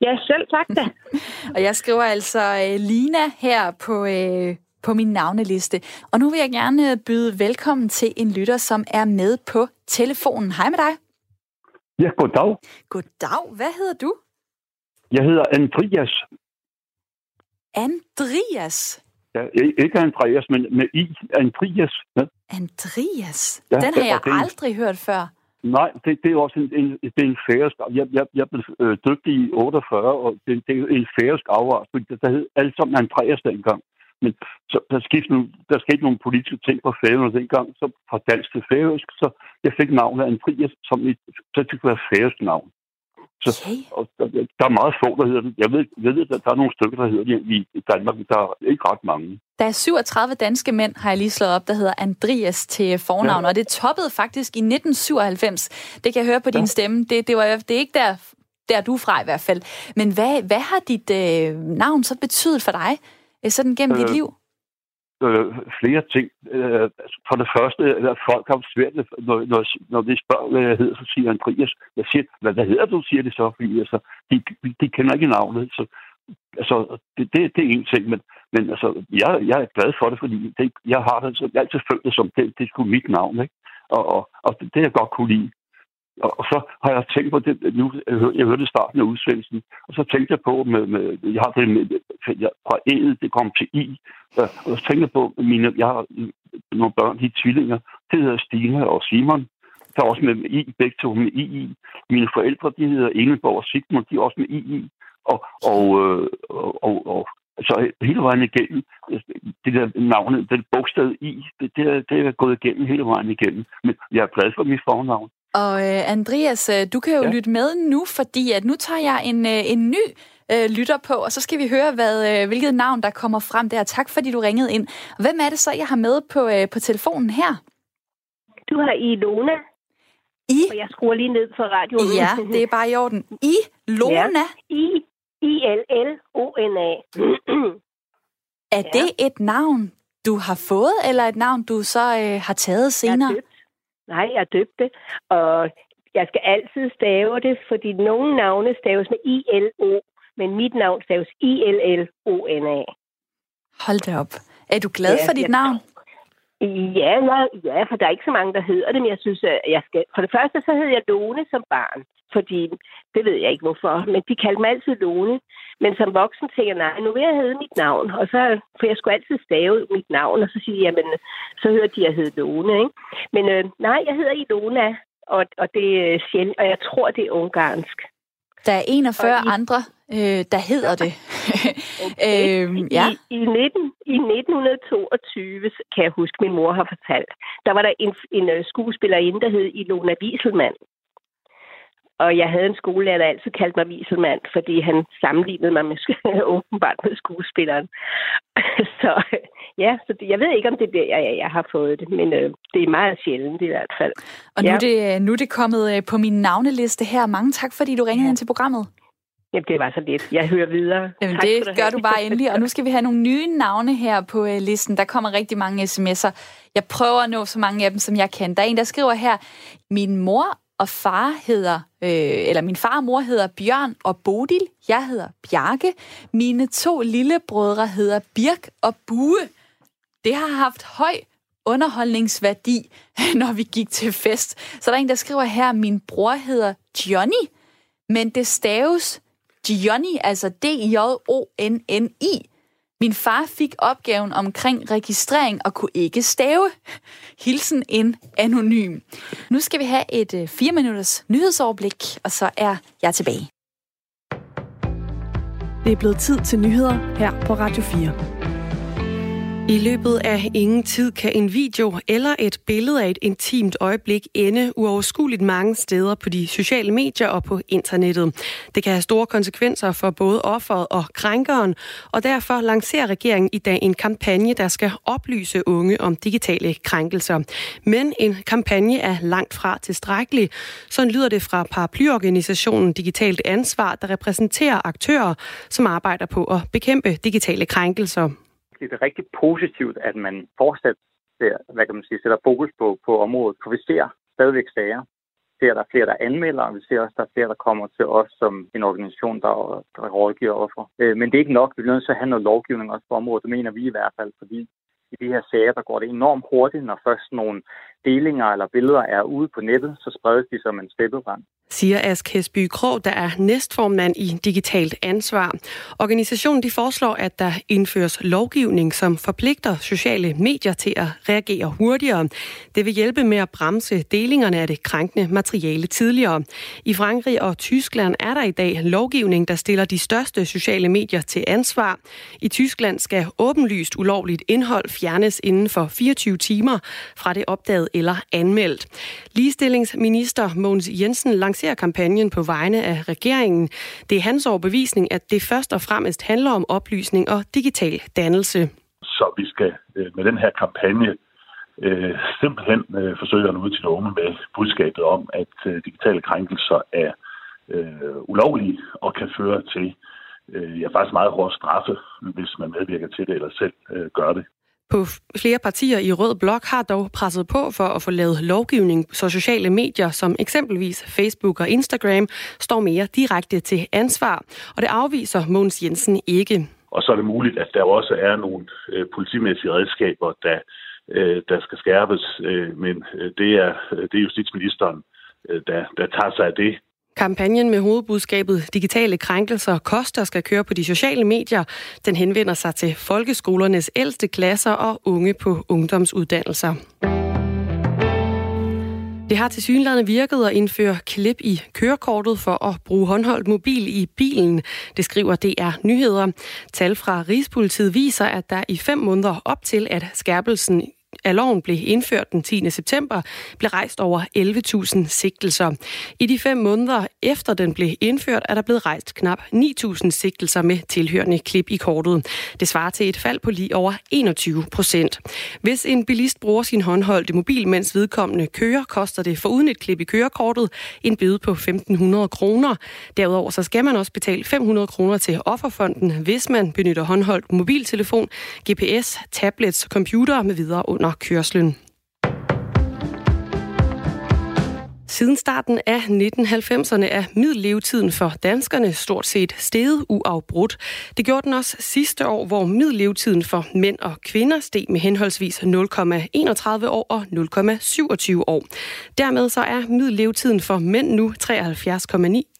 Ja, selv tak da. (laughs) og jeg skriver altså uh, Lina her på, på min navneliste. Og nu vil jeg gerne byde velkommen til en lytter, som er med på telefonen. Hej med dig. Ja, goddag. Goddag. Hvad hedder du? Jeg hedder Andreas. Andreas? Ja, ikke Andreas, men med I. Andreas. Ja. Andreas? Ja, Den har jeg aldrig hørt før. Nej, det, det er også en, en, det er en færøsk... Jeg, jeg, jeg blev øh, dygtig i 48, og det, det er en færøsk afart, fordi der hed alt sammen Andreas dengang. Men så, der, skete nogle, der skete nogle politiske ting på færøerne dengang, så fra dansk til færøsk, så jeg fik navnet Andreas, som et, så det kunne være færøsk navn. Så, okay. og der, der er meget få, der hedder det. Jeg ved, jeg ved at der er nogle stykker, der hedder det i Danmark, men der er ikke ret mange. Der er 37 danske mænd, har jeg lige slået op, der hedder Andreas til fornavn, ja. og det toppede faktisk i 1997. Det kan jeg høre på din ja. stemme. Det, det, var, det er ikke der, der du er fra i hvert fald. Men hvad, hvad har dit øh, navn så betydet for dig, øh, sådan gennem øh, dit liv? Øh, flere ting. Øh, altså, for det første, at folk har svært, når, når, når de spørger, hvad jeg hedder, så siger Andreas, jeg siger, hvad, hvad hedder du, siger det så, fordi altså, de, de kender ikke navnet, så altså, det, det, det er en ting, men, men altså, jeg, jeg er glad for det, fordi det, jeg har det, så jeg altid følt det som, det, det er sgu mit navn, ikke? Og, og, og det, det, jeg godt kunne lide. Og så har jeg tænkt på det, nu, jeg hørte starten af udsendelsen, og så tænkte jeg på, med, med jeg har det med, jeg, fra E'et, det kom til I, og så tænkte jeg på, mine, jeg har nogle børn, de tvillinger, det hedder Stine og Simon, der er også med I, begge to med I i. Mine forældre, de hedder Ingeborg og Sigmund, de er også med I i. Og, og, øh, og, og, og så hele vejen igennem, det der navn, den bogstav I, det, det, er, det er gået igennem hele vejen igennem. Men jeg er glad for mit fornavn. Og øh, Andreas, øh, du kan jo ja. lytte med nu, fordi at nu tager jeg en, øh, en ny øh, lytter på, og så skal vi høre, hvad, øh, hvilket navn, der kommer frem der. Tak, fordi du ringede ind. Hvem er det så, jeg har med på, øh, på telefonen her? Du har Ilona. I? Og jeg skruer lige ned for radioen. Ja, det er bare i orden. I Lona? Ja. I I-L-L-O-N-A. (clears throat) er ja. det et navn, du har fået, eller et navn, du så øh, har taget senere? Jeg Nej, jeg døbt det. Og jeg skal altid stave det, fordi nogle navne staves med I-L-O, men mit navn staves I-L-L-O-N-A. Hold da op. Er du glad ja, for dit jeg, navn? Ja, ja, ja, for der er ikke så mange, der hedder det, men jeg synes, at jeg skal... For det første, så hed jeg Lone som barn, fordi det ved jeg ikke hvorfor, men de kaldte mig altid Lone. Men som voksen tænker jeg, nej, nu vil jeg hedde mit navn. Og så, for jeg skulle altid stave mit navn, og så siger jeg, jamen, så hørte de, at jeg hed Lone, ikke? Men øh, nej, jeg hedder Ilona, og, og det er sjældent, og jeg tror, det er ungarsk. Der er 41 i, andre, øh, der hedder det. (laughs) okay. (laughs) øh, ja. I, i, 19, I 1922, kan jeg huske, min mor har fortalt, der var der en, en øh, skuespillerinde, der hed Ilona Wieselmann. Og jeg havde en skolelærer, der altid kaldte mig Wieselmann, fordi han sammenlignede mig med (laughs) åbenbart med skuespilleren. (laughs) så ja, så det, jeg ved ikke, om det er der, jeg, jeg har fået det, men øh, det er meget sjældent i hvert fald. Og nu, ja. er det, nu er det kommet øh, på min navneliste her. Mange tak, fordi du ringede ja. ind til programmet. Jamen, det var så lidt. Jeg hører videre. Jamen, tak, det gør du bare endelig. Og nu skal vi have nogle nye navne her på uh, listen. Der kommer rigtig mange sms'er. Jeg prøver at nå så mange af dem, som jeg kan. Der er en, der skriver her, min mor og far hedder, øh, eller min far og mor hedder Bjørn og Bodil. Jeg hedder Bjarke. Mine to lillebrødre hedder Birk og Bue. Det har haft høj underholdningsværdi, (laughs) når vi gik til fest. Så der er en, der skriver her, min bror hedder Johnny, men det staves Johnny, altså D-J-O-N-N-I. Min far fik opgaven omkring registrering og kunne ikke stave. Hilsen en anonym. Nu skal vi have et øh, 4 minutters nyhedsoverblik, og så er jeg tilbage. Det er blevet tid til nyheder her på Radio 4. I løbet af ingen tid kan en video eller et billede af et intimt øjeblik ende uoverskueligt mange steder på de sociale medier og på internettet. Det kan have store konsekvenser for både offeret og krænkeren, og derfor lancerer regeringen i dag en kampagne, der skal oplyse unge om digitale krænkelser. Men en kampagne er langt fra tilstrækkelig. Sådan lyder det fra paraplyorganisationen Digitalt Ansvar, der repræsenterer aktører, som arbejder på at bekæmpe digitale krænkelser det er rigtig positivt, at man fortsat ser, hvad kan man sige, sætter fokus på, på området, for vi ser stadigvæk sager. Vi ser, at der er flere, der anmelder, og vi ser også, at der er flere, der kommer til os som en organisation, der, der rådgiver offer. Øh, men det er ikke nok. Vi bliver nødt til at have noget lovgivning også på området. Det mener vi i hvert fald, fordi i de her sager, der går det enormt hurtigt, når først nogle delinger eller billeder er ude på nettet, så spredes de som en steppebrand siger Ask Hesby Krog, der er næstformand i Digitalt Ansvar. Organisationen de foreslår, at der indføres lovgivning, som forpligter sociale medier til at reagere hurtigere. Det vil hjælpe med at bremse delingerne af det krænkende materiale tidligere. I Frankrig og Tyskland er der i dag lovgivning, der stiller de største sociale medier til ansvar. I Tyskland skal åbenlyst ulovligt indhold fjernes inden for 24 timer fra det opdaget eller anmeldt. Ligestillingsminister Mogens Jensen lancerer lancerer kampagnen på vegne af regeringen. Det er hans overbevisning, at det først og fremmest handler om oplysning og digital dannelse. Så vi skal øh, med den her kampagne øh, simpelthen øh, forsøge at nå ud til de unge med budskabet om, at øh, digitale krænkelser er øh, ulovlige og kan føre til øh, ja, faktisk meget hårde straffe, hvis man medvirker til det eller selv øh, gør det. På flere partier i Rød Blok har dog presset på for at få lavet lovgivning, så sociale medier som eksempelvis Facebook og Instagram står mere direkte til ansvar, og det afviser Mogens Jensen ikke. Og så er det muligt, at der også er nogle øh, politimæssige redskaber, der, øh, der skal skærpes, øh, men øh, det, er, øh, det er justitsministeren, øh, der, der tager sig af det. Kampagnen med hovedbudskabet Digitale krænkelser koster skal køre på de sociale medier. Den henvender sig til folkeskolernes ældste klasser og unge på ungdomsuddannelser. Det har til synligheden virket at indføre klip i kørekortet for at bruge håndholdt mobil i bilen. Det skriver DR Nyheder. Tal fra Rigspolitiet viser, at der i fem måneder op til, at skærpelsen af loven blev indført den 10. september, blev rejst over 11.000 sigtelser. I de fem måneder efter den blev indført, er der blevet rejst knap 9.000 sigtelser med tilhørende klip i kortet. Det svarer til et fald på lige over 21 procent. Hvis en bilist bruger sin håndholdte mobil, mens vedkommende kører, koster det for uden et klip i kørekortet en bøde på 1.500 kroner. Derudover så skal man også betale 500 kroner til Offerfonden, hvis man benytter håndholdt mobiltelefon, GPS, tablets, computer med videre under kørslen. Siden starten af 1990'erne er middellevetiden for danskerne stort set steget uafbrudt. Det gjorde den også sidste år, hvor middellevetiden for mænd og kvinder steg med henholdsvis 0,31 år og 0,27 år. Dermed så er middellevetiden for mænd nu 73,9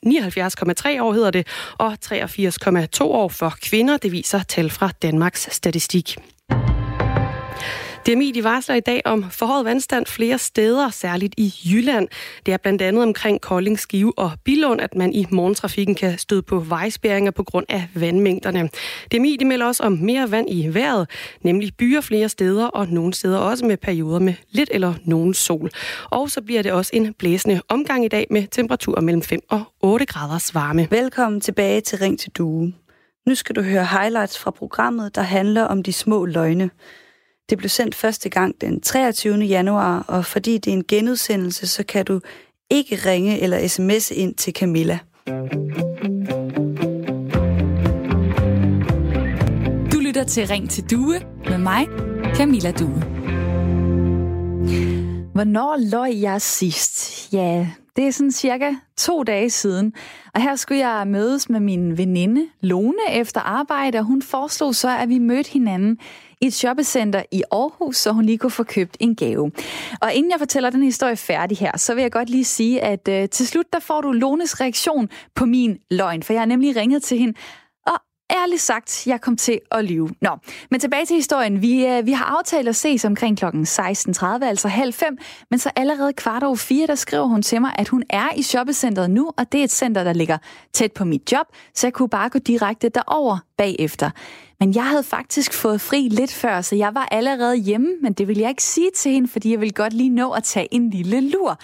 79,3 år hedder det, og 83,2 år for kvinder, det viser tal fra Danmarks Statistik. DMI de varsler i dag om forhøjet vandstand flere steder, særligt i Jylland. Det er blandt andet omkring Kolding, Skive og Bilund, at man i morgentrafikken kan støde på vejspæringer på grund af vandmængderne. DMI de melder også om mere vand i vejret, nemlig byer flere steder og nogle steder også med perioder med lidt eller nogen sol. Og så bliver det også en blæsende omgang i dag med temperaturer mellem 5 og 8 graders varme. Velkommen tilbage til Ring til Due. Nu skal du høre highlights fra programmet, der handler om de små løgne. Det blev sendt første gang den 23. januar, og fordi det er en genudsendelse, så kan du ikke ringe eller sms'e ind til Camilla. Du lytter til Ring til Due med mig, Camilla Due. Hvornår løg jeg sidst? Ja, det er sådan cirka to dage siden. Og her skulle jeg mødes med min veninde Lone efter arbejde, og hun foreslog så, at vi mødte hinanden i et shoppecenter i Aarhus, så hun lige kunne få købt en gave. Og inden jeg fortæller den historie færdig her, så vil jeg godt lige sige, at øh, til slut der får du Lones reaktion på min løgn, for jeg har nemlig ringet til hende ærligt sagt, jeg kom til at lyve. Nå, men tilbage til historien. Vi, øh, vi har aftalt at ses omkring kl. 16.30, altså halv fem, men så allerede kvart over fire, der skriver hun til mig, at hun er i shoppecenteret nu, og det er et center, der ligger tæt på mit job, så jeg kunne bare gå direkte derover bagefter. Men jeg havde faktisk fået fri lidt før, så jeg var allerede hjemme, men det ville jeg ikke sige til hende, fordi jeg ville godt lige nå at tage en lille lur.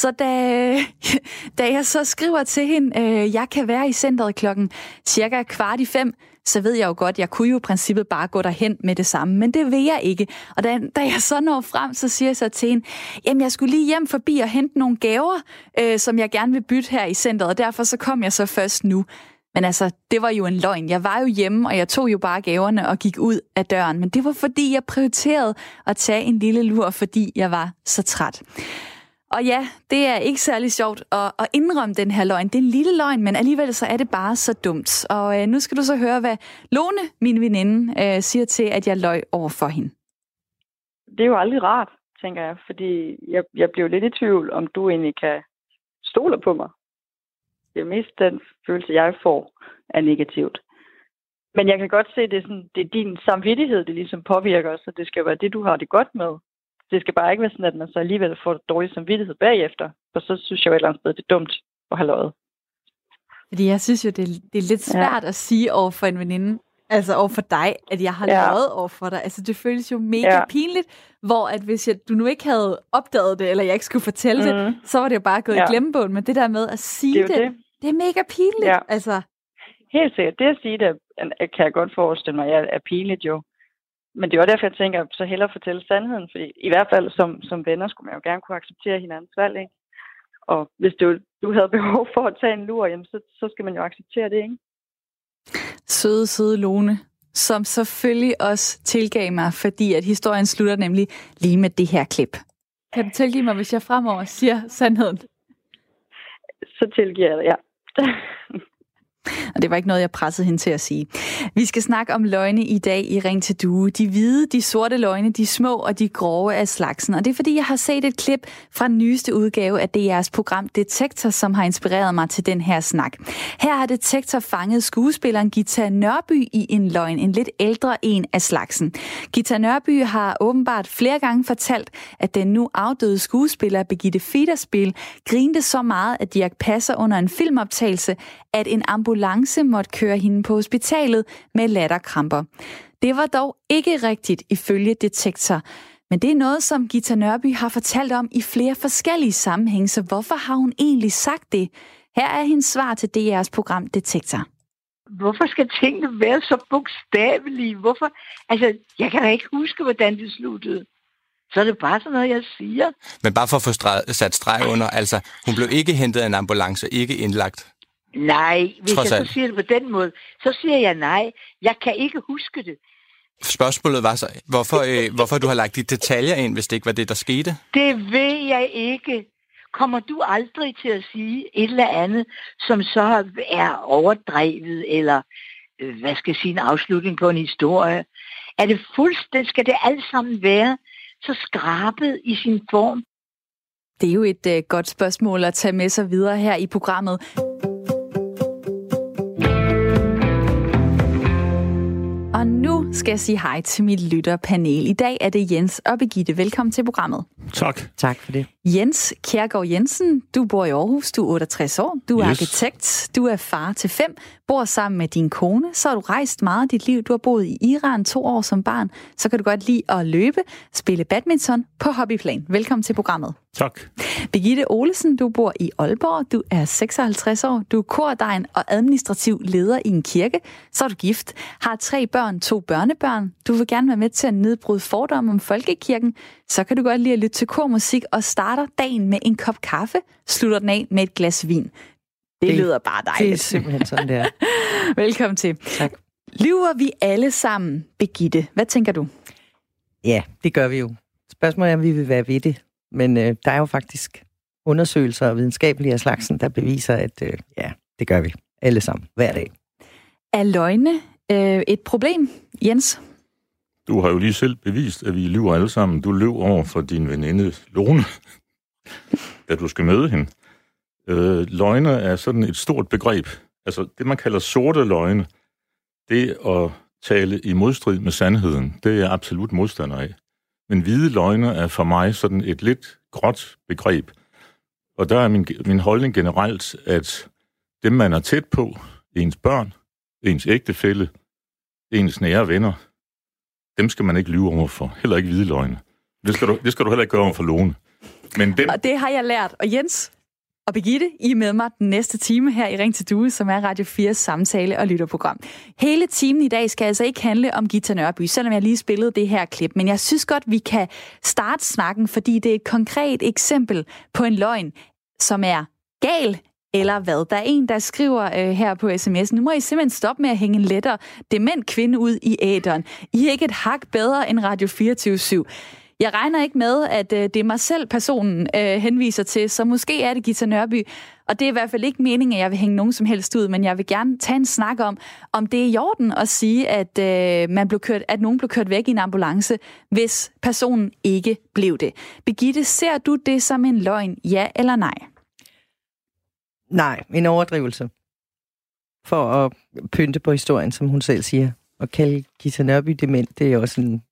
Så da, (laughs) da jeg så skriver til hende, øh, jeg kan være i centret klokken cirka kvart i fem, så ved jeg jo godt, jeg kunne jo i princippet bare gå derhen med det samme, men det vil jeg ikke. Og da, da jeg så når frem, så siger jeg så til hende, jamen jeg skulle lige hjem forbi og hente nogle gaver, øh, som jeg gerne vil bytte her i centret, og derfor så kom jeg så først nu. Men altså, det var jo en løgn. Jeg var jo hjemme, og jeg tog jo bare gaverne og gik ud af døren. Men det var fordi, jeg prioriterede at tage en lille lur, fordi jeg var så træt. Og ja, det er ikke særlig sjovt at, at indrømme den her løgn. Det er en lille løgn, men alligevel så er det bare så dumt. Og øh, nu skal du så høre, hvad Lone, min veninde, øh, siger til, at jeg løg over for hende. Det er jo aldrig rart, tænker jeg, fordi jeg, jeg bliver lidt i tvivl, om du egentlig kan stole på mig. Det er mest den følelse, jeg får, er negativt. Men jeg kan godt se, at det er, sådan, det er din samvittighed, det ligesom påvirker, så det skal være det, du har det godt med. Det skal bare ikke være sådan, at man så alligevel får dårlig samvittighed bagefter, for så synes jeg jo et eller andet sted, det er dumt at have løjet. Fordi jeg synes jo, det er, det er lidt svært ja. at sige over for en veninde, altså over for dig, at jeg har ja. løjet over for dig. Altså det føles jo mega ja. pinligt, hvor at hvis jeg, du nu ikke havde opdaget det, eller jeg ikke skulle fortælle mm. det, så var det jo bare gået ja. i glemmebogen. Men det der med at sige det, det, det, det er mega pinligt. Ja. Altså. Helt sikkert. Det at sige det, kan jeg godt forestille mig, er, er pinligt jo. Men det er også derfor, jeg tænker, så hellere fortælle sandheden, fordi i hvert fald som, som venner skulle man jo gerne kunne acceptere hinandens valg, ikke? Og hvis du, du havde behov for at tage en lur, jamen, så, så skal man jo acceptere det, ikke? Søde, søde Lone, som selvfølgelig også tilgav mig, fordi at historien slutter nemlig lige med det her klip. Kan du tilgive mig, hvis jeg fremover siger sandheden? Så tilgiver jeg det, ja. (laughs) Og det var ikke noget, jeg pressede hende til at sige. Vi skal snakke om løgne i dag i Ring til Due. De hvide, de sorte løgne, de små og de grove af slagsen. Og det er fordi, jeg har set et klip fra den nyeste udgave af DR's program Detektor, som har inspireret mig til den her snak. Her har Detektor fanget skuespilleren Gita Nørby i en løgn, en lidt ældre en af slagsen. Gita Nørby har åbenbart flere gange fortalt, at den nu afdøde skuespiller Begitte Federspil grinte så meget, at Dirk Passer under en filmoptagelse, at en ambulance måtte køre hende på hospitalet med latterkramper. Det var dog ikke rigtigt ifølge Detektor. Men det er noget, som Gita Nørby har fortalt om i flere forskellige sammenhænge, så hvorfor har hun egentlig sagt det? Her er hendes svar til DR's program Detektor. Hvorfor skal tingene være så bogstavelige? Hvorfor? Altså, jeg kan da ikke huske, hvordan det sluttede. Så er det bare sådan noget, jeg siger. Men bare for at få sat streg under, altså, hun blev ikke hentet af en ambulance, ikke indlagt. Nej, hvis Trods jeg så siger det på den måde, så siger jeg nej. Jeg kan ikke huske det. Spørgsmålet var så, hvorfor, øh, hvorfor du har lagt de detaljer ind, hvis det ikke var det, der skete? Det ved jeg ikke. Kommer du aldrig til at sige et eller andet, som så er overdrevet, eller øh, hvad skal jeg sige, en afslutning på en historie? Er det fuldstændig, skal det alt sammen være så skrabet i sin form? Det er jo et øh, godt spørgsmål at tage med sig videre her i programmet. Skal jeg sige hej til mit lytterpanel. I dag er det Jens og Begitte. Velkommen til programmet. Tak. Tak for det. Jens Kjærgaard Jensen, du bor i Aarhus, du er 68 år, du er yes. arkitekt, du er far til fem, bor sammen med din kone, så har du rejst meget af dit liv, du har boet i Iran to år som barn, så kan du godt lide at løbe, spille badminton på hobbyplan. Velkommen til programmet. Tak. Birgitte Olesen, du bor i Aalborg, du er 56 år, du er kordegn og administrativ leder i en kirke, så er du gift, har tre børn, to børnebørn, du vil gerne være med til at nedbryde fordomme om folkekirken, så kan du godt lide at lytte til kormusik og starter dagen med en kop kaffe, slutter den af med et glas vin. Det, det lyder bare dejligt. Det er simpelthen sådan, det er. (laughs) Velkommen til. Tak. Lyver vi alle sammen, Begitte? Hvad tænker du? Ja, det gør vi jo. Spørgsmålet er, om vi vil være ved det. Men øh, der er jo faktisk undersøgelser og videnskabelige af slagsen, der beviser, at øh, ja, det gør vi alle sammen hver dag. Er løgne øh, et problem, Jens? Du har jo lige selv bevist, at vi lyver alle sammen. Du løb over for din veninde Lone, da du skal møde hende. Øh, løgne er sådan et stort begreb. Altså det, man kalder sorte løgne, det at tale i modstrid med sandheden, det er jeg absolut modstander af. Men hvide løgne er for mig sådan et lidt gråt begreb. Og der er min, min holdning generelt, at dem, man er tæt på, ens børn, ens ægtefælle, ens nære venner, dem skal man ikke lyve over for. Heller ikke hvide løgne. Det skal du, det skal du heller ikke gøre over for Lone. Men dem... Og det har jeg lært. Og Jens og Begitte, I er med mig den næste time her i Ring til Due, som er Radio 4's samtale- og lytterprogram. Hele timen i dag skal altså ikke handle om Gita Nørby, selvom jeg lige spillede det her klip. Men jeg synes godt, vi kan starte snakken, fordi det er et konkret eksempel på en løgn, som er gal eller hvad? Der er en, der skriver øh, her på sms'en, nu må I simpelthen stoppe med at hænge en lettere dement kvinde ud i æderen. I er ikke et hak bedre end Radio 24 jeg regner ikke med, at øh, det er mig selv, personen øh, henviser til, så måske er det Gita Nørby. Og det er i hvert fald ikke meningen, at jeg vil hænge nogen som helst ud, men jeg vil gerne tage en snak om, om det er i orden at sige, at, øh, man blev kørt, at nogen blev kørt væk i en ambulance, hvis personen ikke blev det. Begitte, ser du det som en løgn, ja eller nej? Nej, en overdrivelse. For at pynte på historien, som hun selv siger. Og kalde Gita Nørby dement, det er også en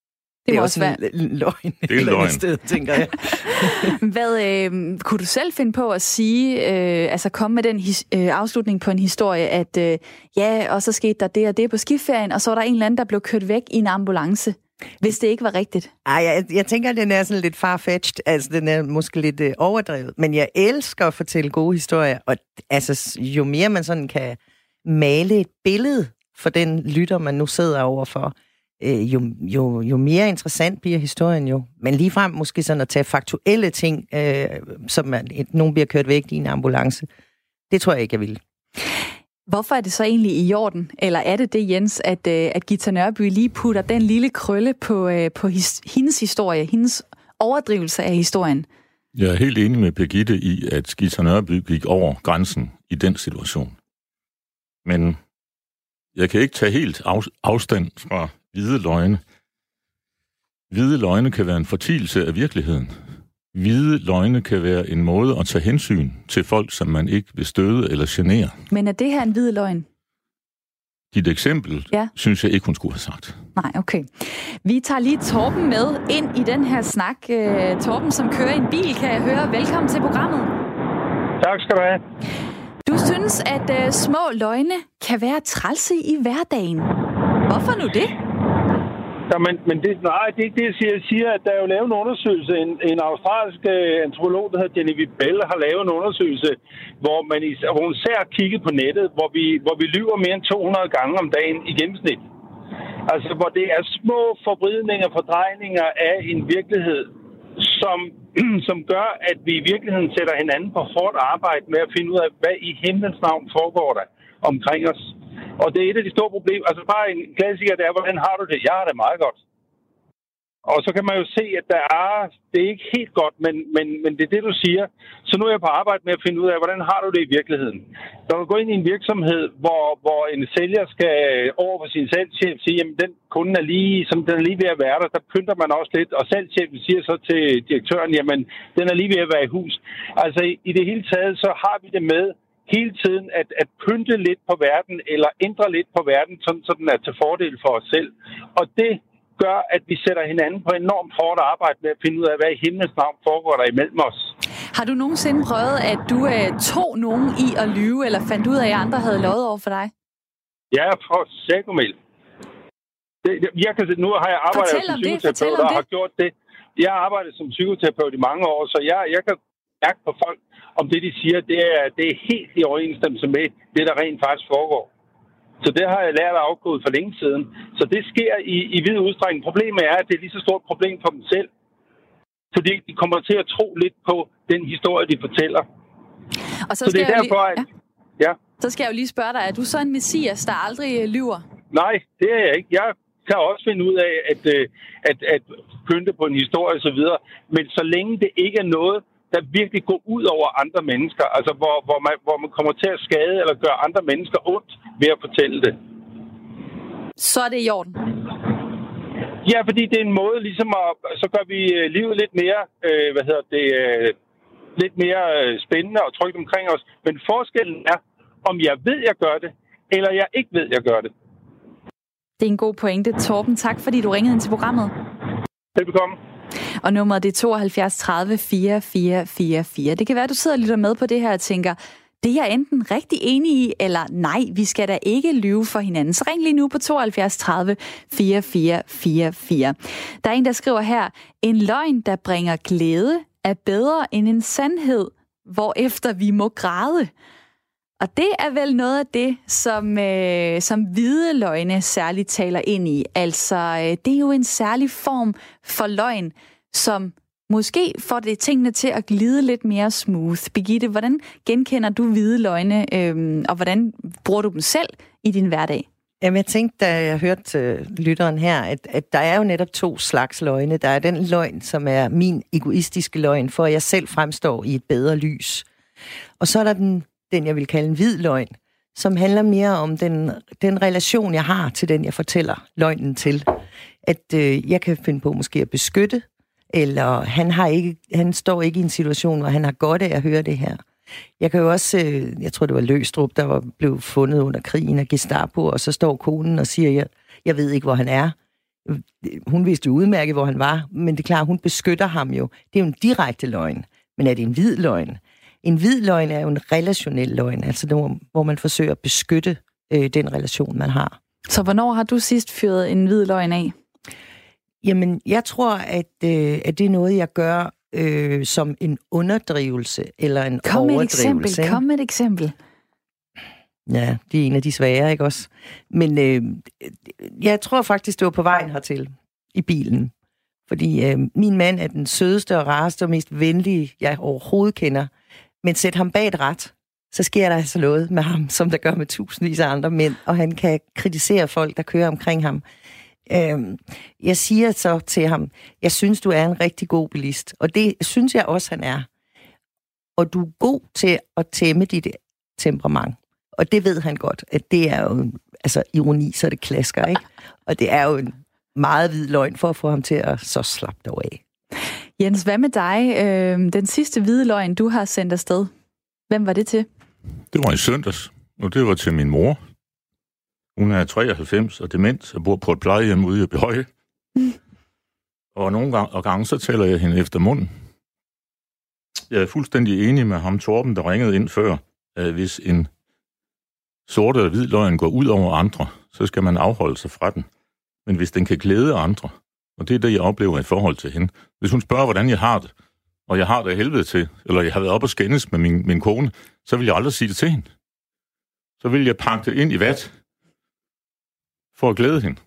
det, det er også være... en løgn. Det er løgn. Sted, tænker jeg. (laughs) Hvad øh, kunne du selv finde på at sige, øh, altså komme med den his, øh, afslutning på en historie, at øh, ja, og så skete der det og det på skiferien, og så var der en eller anden, der blev kørt væk i en ambulance, hvis det ikke var rigtigt? Ej, jeg, jeg tænker, at den er sådan lidt farfetched, altså den er måske lidt øh, overdrevet, men jeg elsker at fortælle gode historier, og altså jo mere man sådan kan male et billede for den lytter, man nu sidder overfor, øh, jo, jo, jo mere interessant bliver historien jo. Men ligefrem måske sådan at tage faktuelle ting, øh, som man, nogen bliver kørt væk i en ambulance, det tror jeg ikke, jeg vil. Hvorfor er det så egentlig i orden? Eller er det det, Jens, at, øh, at Gita Nørby lige putter den lille krølle på, øh, på his, hendes historie, hendes overdrivelse af historien? Jeg er helt enig med Birgitte i, at Gita Nørby gik over grænsen i den situation. Men jeg kan ikke tage helt afstand fra hvide løgne. Hvide løgne kan være en fortielse af virkeligheden. Hvide løgne kan være en måde at tage hensyn til folk, som man ikke vil støde eller genere. Men er det her en hvid løgn? Dit eksempel, ja. synes jeg ikke, hun skulle have sagt. Nej, okay. Vi tager lige Torben med ind i den her snak. Uh, Torben, som kører i en bil, kan jeg høre. Velkommen til programmet. Tak skal du have. Du synes, at uh, små løgne kan være trælse i hverdagen. Hvorfor nu det? Ja, men, men det, nej, det er ikke det, jeg siger. Jeg siger, at der er jo lavet en undersøgelse. En, en australsk øh, antropolog, der hedder Genevieve Bell, har lavet en undersøgelse, hvor, man især, hvor hun ser kigget på nettet, hvor vi, hvor vi lyver mere end 200 gange om dagen i gennemsnit. Altså, hvor det er små forbridninger, fordrejninger af en virkelighed, som, (clears throat) som gør, at vi i virkeligheden sætter hinanden på hårdt arbejde med at finde ud af, hvad i himlens navn foregår der omkring os. Og det er et af de store problemer. Altså bare en klassiker, det er, hvordan har du det? Jeg har det meget godt. Og så kan man jo se, at der er, det er ikke helt godt, men, men, men det er det, du siger. Så nu er jeg på arbejde med at finde ud af, hvordan har du det i virkeligheden? Når du går ind i en virksomhed, hvor, hvor en sælger skal over for sin salgschef sige, at den kunde er lige, som den er lige ved at være der, der pynter man også lidt. Og salgschefen siger så til direktøren, jamen den er lige ved at være i hus. Altså i det hele taget, så har vi det med hele tiden at, at pynte lidt på verden, eller ændre lidt på verden, sådan, så den er til fordel for os selv. Og det gør, at vi sætter hinanden på enormt hårdt arbejde med at finde ud af, hvad i himlens navn foregår der imellem os. Har du nogensinde prøvet, at du øh, tog nogen i at lyve, eller fandt ud af, at andre havde lovet over for dig? Ja, for sækomel. Jeg kan, nu har jeg arbejdet som psykoterapeut og har gjort det. Jeg har arbejdet som psykoterapeut i mange år, så jeg, jeg kan mærke på folk, om det, de siger, det er, det er helt i overensstemmelse med det, der rent faktisk foregår. Så det har jeg lært at afkode for længe siden. Så det sker i, i vid udstrækning. Problemet er, at det er lige så stort problem for dem selv. Fordi de kommer til at tro lidt på den historie, de fortæller. Og så, så det er derfor, lige... at... Ja. Så skal jeg jo lige spørge dig, er du så en messias, der aldrig øh, lyver? Nej, det er jeg ikke. Jeg kan også finde ud af at, øh, at, at pynte på en historie osv. Men så længe det ikke er noget, der virkelig går ud over andre mennesker. Altså, hvor, hvor, man, hvor man kommer til at skade eller gøre andre mennesker ondt ved at fortælle det. Så er det i orden. Ja, fordi det er en måde ligesom at... Så gør vi øh, livet lidt mere, øh, hvad hedder det, øh, lidt mere øh, spændende og trygt omkring os. Men forskellen er, om jeg ved, jeg gør det, eller jeg ikke ved, jeg gør det. Det er en god pointe. Torben, tak fordi du ringede ind til programmet. Velbekomme. Og nummeret det er 72 30 4444. Det kan være, at du sidder og lytter med på det her og tænker, det er jeg enten rigtig enig i, eller nej, vi skal da ikke lyve for hinanden. Så ring lige nu på 72 30 4444. Der er en, der skriver her, en løgn, der bringer glæde, er bedre end en sandhed, hvor efter vi må græde. Og det er vel noget af det, som, øh, som hvide løgne særligt taler ind i. Altså, øh, det er jo en særlig form for løgn, som måske får det tingene til at glide lidt mere smooth. Birgitte, hvordan genkender du hvide løgne, øh, og hvordan bruger du dem selv i din hverdag? Jamen, jeg tænkte, da jeg hørte øh, lytteren her, at, at der er jo netop to slags løgne. Der er den løgn, som er min egoistiske løgn, for at jeg selv fremstår i et bedre lys. Og så er der den den, jeg vil kalde en hvid løgn, som handler mere om den, den relation, jeg har til den, jeg fortæller løgnen til. At øh, jeg kan finde på måske at beskytte, eller han, har ikke, han står ikke i en situation, hvor han har godt af at høre det her. Jeg kan jo også, øh, jeg tror det var Løstrup, der var blevet fundet under krigen af Gestapo, og så står konen og siger, jeg, jeg ved ikke, hvor han er. Hun vidste jo udmærket, hvor han var, men det er klart, hun beskytter ham jo. Det er jo en direkte løgn. Men er det en hvid løgn? En hvid løgn er jo en relationel løgn, altså der, hvor man forsøger at beskytte øh, den relation, man har. Så hvornår har du sidst fyret en hvid løgn af? Jamen, jeg tror, at, øh, at det er noget, jeg gør øh, som en underdrivelse eller en Kom med et eksempel. Ikke? Kom med et eksempel. Ja, det er en af de svære, ikke også? Men øh, jeg tror faktisk, det var på vejen hertil i bilen. Fordi øh, min mand er den sødeste og rareste og mest venlige, jeg overhovedet kender. Men sæt ham bag et ret, så sker der altså noget med ham, som der gør med tusindvis af andre mænd, og han kan kritisere folk, der kører omkring ham. Øhm, jeg siger så til ham, jeg synes, du er en rigtig god bilist, og det synes jeg også, han er. Og du er god til at tæmme dit temperament. Og det ved han godt, at det er jo altså ironi, så det klasker, ikke? Og det er jo en meget hvid løgn for at få ham til at så slappe dog af. Jens, hvad med dig? Øh, den sidste hvide løgn, du har sendt afsted. Hvem var det til? Det var i søndags, og det var til min mor. Hun er 93 og dement og bor på et plejehjem ude i Behøje. Mm. Og nogle gange, og gange så taler jeg hende efter munden. Jeg er fuldstændig enig med ham, Torben, der ringede ind før, at hvis en sort eller hvid løgn går ud over andre, så skal man afholde sig fra den. Men hvis den kan glæde andre, og det er det, jeg oplever i forhold til hende. Hvis hun spørger, hvordan jeg har det, og jeg har det helvede til, eller jeg har været op og skændes med min, min kone, så vil jeg aldrig sige det til hende. Så vil jeg pakke det ind i vat, for at glæde hende.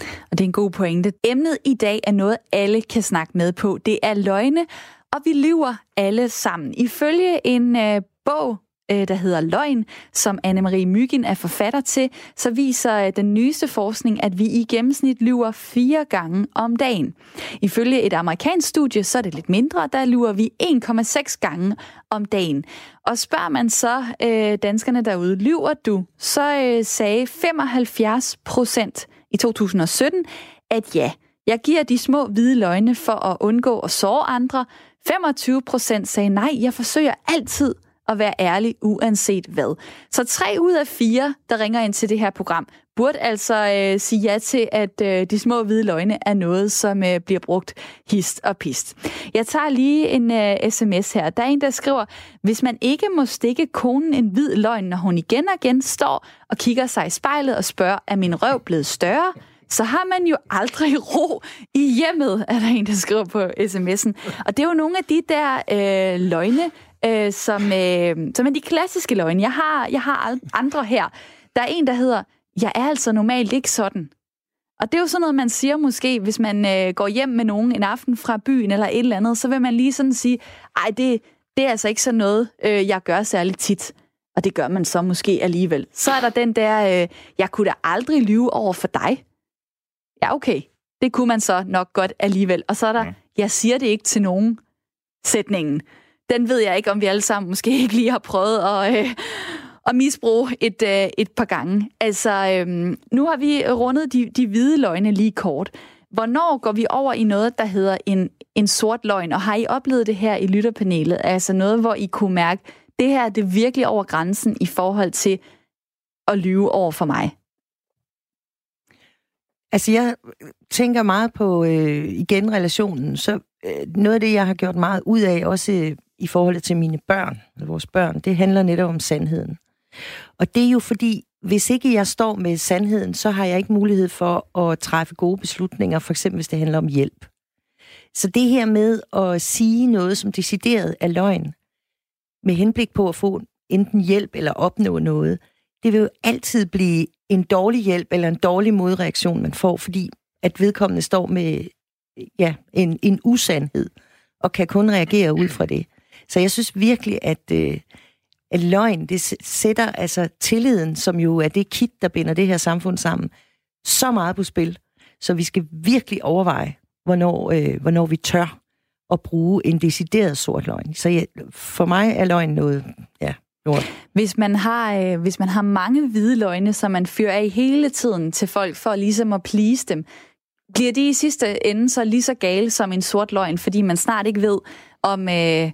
Og det er en god pointe. Emnet i dag er noget, alle kan snakke med på. Det er løgne, og vi lyver alle sammen. Ifølge en øh, bog, Øh, der hedder Løgn, som Anne-Marie Mygin er forfatter til, så viser øh, den nyeste forskning, at vi i gennemsnit lyver fire gange om dagen. Ifølge et amerikansk studie, så er det lidt mindre, der lyver vi 1,6 gange om dagen. Og spørger man så øh, danskerne derude, lyver du, så øh, sagde 75 procent i 2017, at ja, jeg giver de små hvide løgne for at undgå at såre andre. 25 procent sagde nej, jeg forsøger altid at være ærlig, uanset hvad. Så tre ud af fire, der ringer ind til det her program, burde altså øh, sige ja til, at øh, de små hvide løgne er noget, som øh, bliver brugt hist og pist. Jeg tager lige en øh, sms her. Der er en, der skriver, hvis man ikke må stikke konen en hvid løgn, når hun igen og igen står og kigger sig i spejlet og spørger, er min røv blevet større? så har man jo aldrig (laughs) ro i hjemmet, er der en, der skriver på sms'en. Og det er jo nogle af de der øh, løgne, øh, som, øh, som er de klassiske løgne. Jeg har, jeg har andre her. Der er en, der hedder, jeg er altså normalt ikke sådan. Og det er jo sådan noget, man siger måske, hvis man øh, går hjem med nogen en aften fra byen eller et eller andet, så vil man lige sådan sige, ej, det, det er altså ikke sådan noget, øh, jeg gør særligt tit. Og det gør man så måske alligevel. Så er der den der, øh, jeg kunne da aldrig lyve over for dig. Ja, okay. Det kunne man så nok godt alligevel. Og så er der, jeg siger det ikke til nogen. sætningen. Den ved jeg ikke, om vi alle sammen måske ikke lige har prøvet at, øh, at misbruge et, øh, et par gange. Altså, øh, nu har vi rundet de, de hvide løgne lige kort. Hvornår går vi over i noget, der hedder en, en sort løgn? Og har I oplevet det her i lytterpanelet? Altså noget, hvor I kunne mærke, det her det er virkelig over grænsen i forhold til at lyve over for mig? Altså, jeg tænker meget på, øh, igen, relationen. Så øh, noget af det, jeg har gjort meget ud af, også øh, i forhold til mine børn, eller vores børn, det handler netop om sandheden. Og det er jo fordi, hvis ikke jeg står med sandheden, så har jeg ikke mulighed for at træffe gode beslutninger, for eksempel hvis det handler om hjælp. Så det her med at sige noget, som decideret er løgn, med henblik på at få enten hjælp eller opnå noget, det vil jo altid blive en dårlig hjælp eller en dårlig modreaktion, man får, fordi at vedkommende står med ja, en, en usandhed og kan kun reagere ud fra det. Så jeg synes virkelig, at, øh, at løgn, det sætter altså tilliden, som jo er det kit, der binder det her samfund sammen, så meget på spil. Så vi skal virkelig overveje, hvornår, øh, hvornår vi tør at bruge en decideret sort løgn. Så jeg, for mig er løgn noget, ja, lort. Hvis man har, øh, hvis man har mange hvide løgne, som man fyrer af hele tiden til folk for ligesom at please dem, bliver de i sidste ende så lige så gale som en sort løgn, fordi man snart ikke ved, om øh,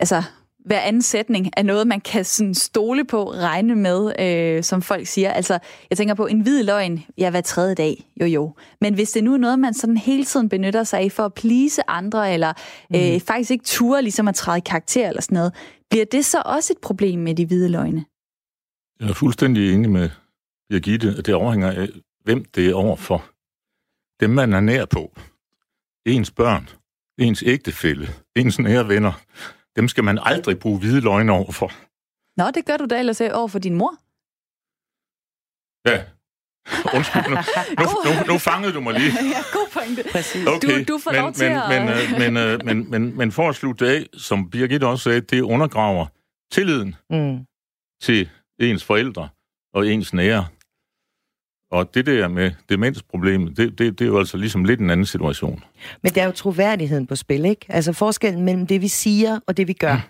altså, hver anden sætning er noget, man kan sådan stole på, regne med, øh, som folk siger. Altså, jeg tænker på en hvid løgn, ja, hver tredje dag, jo jo. Men hvis det nu er noget, man sådan hele tiden benytter sig af for at plise andre, eller øh, mm. faktisk ikke ture ligesom at træde karakter eller sådan noget, bliver det så også et problem med de hvide løgne? Jeg er fuldstændig enig med Birgitte, at det afhænger af, hvem det er overfor. Dem, man er nær på. Ens børn, ens ægtefælle, ens nære venner dem skal man aldrig bruge hvide løgne over for. Nå, det gør du da ellers over for din mor. Ja. (laughs) Undskyld, nu, nu, nu, nu fangede du mig lige. (laughs) ja, god pointe. Præcis. Okay, du, du får men, lov til men, at... Men, men, men, men, men, men for at slutte af, som Birgit også sagde, det undergraver tilliden mm. til ens forældre og ens nære. Og det der med demensproblemet, det, det, det er jo altså ligesom lidt en anden situation. Men der er jo troværdigheden på spil, ikke? Altså forskellen mellem det, vi siger og det, vi gør, mm.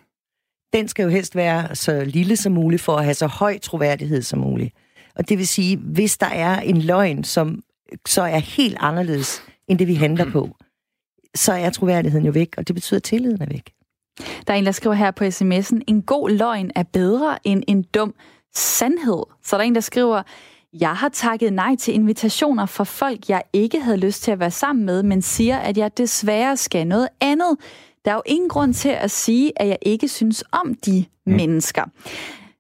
den skal jo helst være så lille som muligt for at have så høj troværdighed som muligt. Og det vil sige, hvis der er en løgn, som så er helt anderledes end det, vi handler på, så er troværdigheden jo væk, og det betyder, at tilliden er væk. Der er en, der skriver her på sms'en, en god løgn er bedre end en dum sandhed. Så der er en, der skriver, jeg har takket nej til invitationer fra folk, jeg ikke havde lyst til at være sammen med, men siger, at jeg desværre skal noget andet. Der er jo ingen grund til at sige, at jeg ikke synes om de mm. mennesker.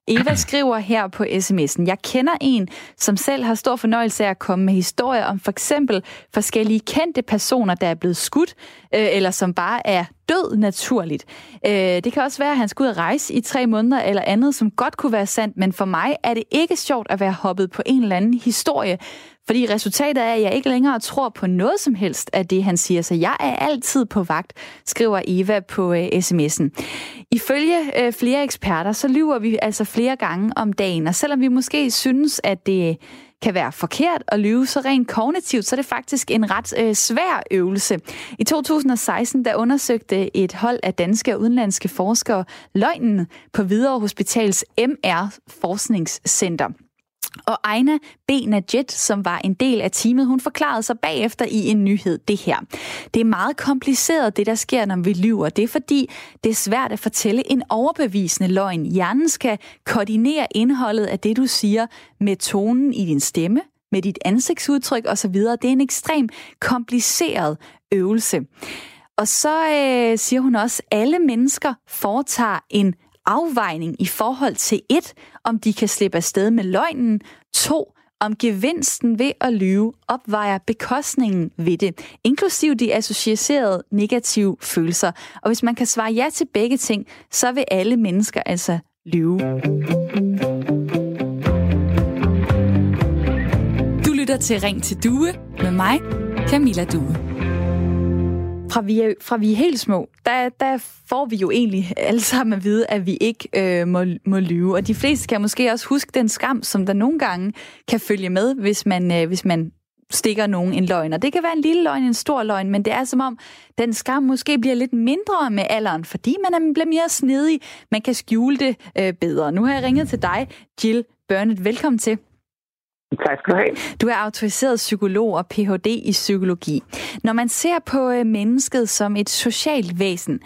Eva skriver her på sms'en, jeg kender en, som selv har stor fornøjelse af at komme med historier om for eksempel forskellige kendte personer, der er blevet skudt, øh, eller som bare er død naturligt. Øh, det kan også være, at han skal ud og rejse i tre måneder eller andet, som godt kunne være sandt, men for mig er det ikke sjovt at være hoppet på en eller anden historie, fordi resultatet er, at jeg ikke længere tror på noget som helst af det, han siger. Så jeg er altid på vagt, skriver Eva på øh, sms'en. Ifølge øh, flere eksperter, så lyver vi altså flere gange om dagen. Og selvom vi måske synes, at det øh, kan være forkert at lyve, så rent kognitivt, så er det faktisk en ret øh, svær øvelse. I 2016, der undersøgte et hold af danske og udenlandske forskere løgnen på Hvidovre Hospitals MR-forskningscenter. Og Ejna B. Najet, som var en del af teamet, hun forklarede sig bagefter i en nyhed det her. Det er meget kompliceret, det der sker, når vi lyver. Det er fordi, det er svært at fortælle en overbevisende løgn. Hjernen skal koordinere indholdet af det, du siger, med tonen i din stemme, med dit ansigtsudtryk osv. Det er en ekstrem kompliceret øvelse. Og så øh, siger hun også, at alle mennesker foretager en afvejning i forhold til et, om de kan slippe afsted med løgnen, to, om gevinsten ved at lyve opvejer bekostningen ved det, inklusiv de associerede negative følelser. Og hvis man kan svare ja til begge ting, så vil alle mennesker altså lyve. Du lytter til Ring til Due med mig, Camilla Due fra vi er, fra vi er helt små, der, der får vi jo egentlig alle sammen at vide, at vi ikke øh, må, må lyve. Og de fleste kan måske også huske den skam, som der nogle gange kan følge med, hvis man, øh, hvis man stikker nogen en løgn. Og det kan være en lille løgn, en stor løgn, men det er som om, den skam måske bliver lidt mindre med alderen, fordi man bliver mere snedig. Man kan skjule det øh, bedre. Nu har jeg ringet til dig, Jill Burnett. Velkommen til. Tak skal du have. Du er autoriseret psykolog og Ph.D. i psykologi. Når man ser på øh, mennesket som et socialt væsen,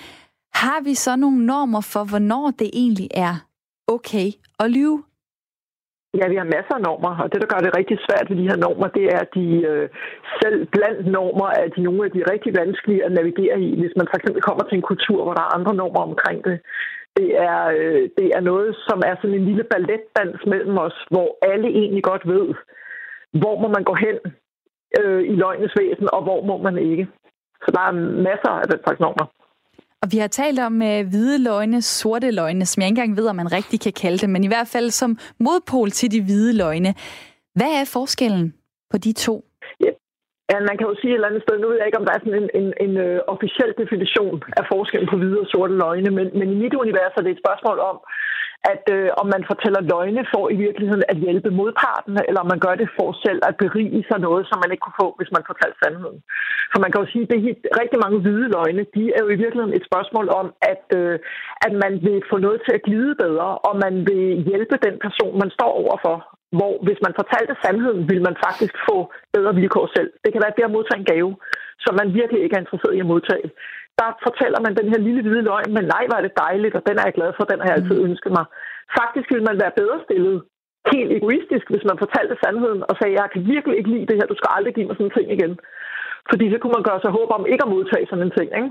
har vi så nogle normer for, hvornår det egentlig er okay at lyve? Ja, vi har masser af normer, og det, der gør det rigtig svært ved de her normer, det er, at de øh, selv blandt normer er de nogle af de rigtig vanskelige at navigere i, hvis man for eksempel kommer til en kultur, hvor der er andre normer omkring det. Det er, øh, det er noget, som er sådan en lille balletdans mellem os, hvor alle egentlig godt ved, hvor må man gå hen øh, i løgnes væsen, og hvor må man ikke. Så der er masser af den slags normer. Og vi har talt om uh, hvide løgne, sorte løgne, som jeg ikke engang ved, om man rigtig kan kalde det, men i hvert fald som modpol til de hvide løgne. Hvad er forskellen på de to? Ja. Ja, man kan jo sige et eller andet sted, nu ved jeg ikke, om der er sådan en, en, en uh, officiel definition af forskellen på hvide og sorte løgne, men, men i mit univers er det et spørgsmål om, at øh, om man fortæller løgne for i virkeligheden at hjælpe modparten, eller om man gør det for selv at berige sig noget, som man ikke kunne få, hvis man fortalte sandheden. For man kan jo sige, at det er rigtig mange hvide løgne, de er jo i virkeligheden et spørgsmål om, at, øh, at man vil få noget til at glide bedre, og man vil hjælpe den person, man står overfor. Hvor hvis man fortalte sandheden, vil man faktisk få bedre vilkår selv. Det kan være, at det at modtage en gave, som man virkelig ikke er interesseret i at modtage der fortæller man den her lille hvide løgn, men nej, var det dejligt, og den er jeg glad for, den har jeg altid mm. ønsket mig. Faktisk ville man være bedre stillet, helt egoistisk, hvis man fortalte sandheden og sagde, jeg kan virkelig ikke lide det her, du skal aldrig give mig sådan en ting igen. Fordi så kunne man gøre sig håb om ikke at modtage sådan en ting, ikke?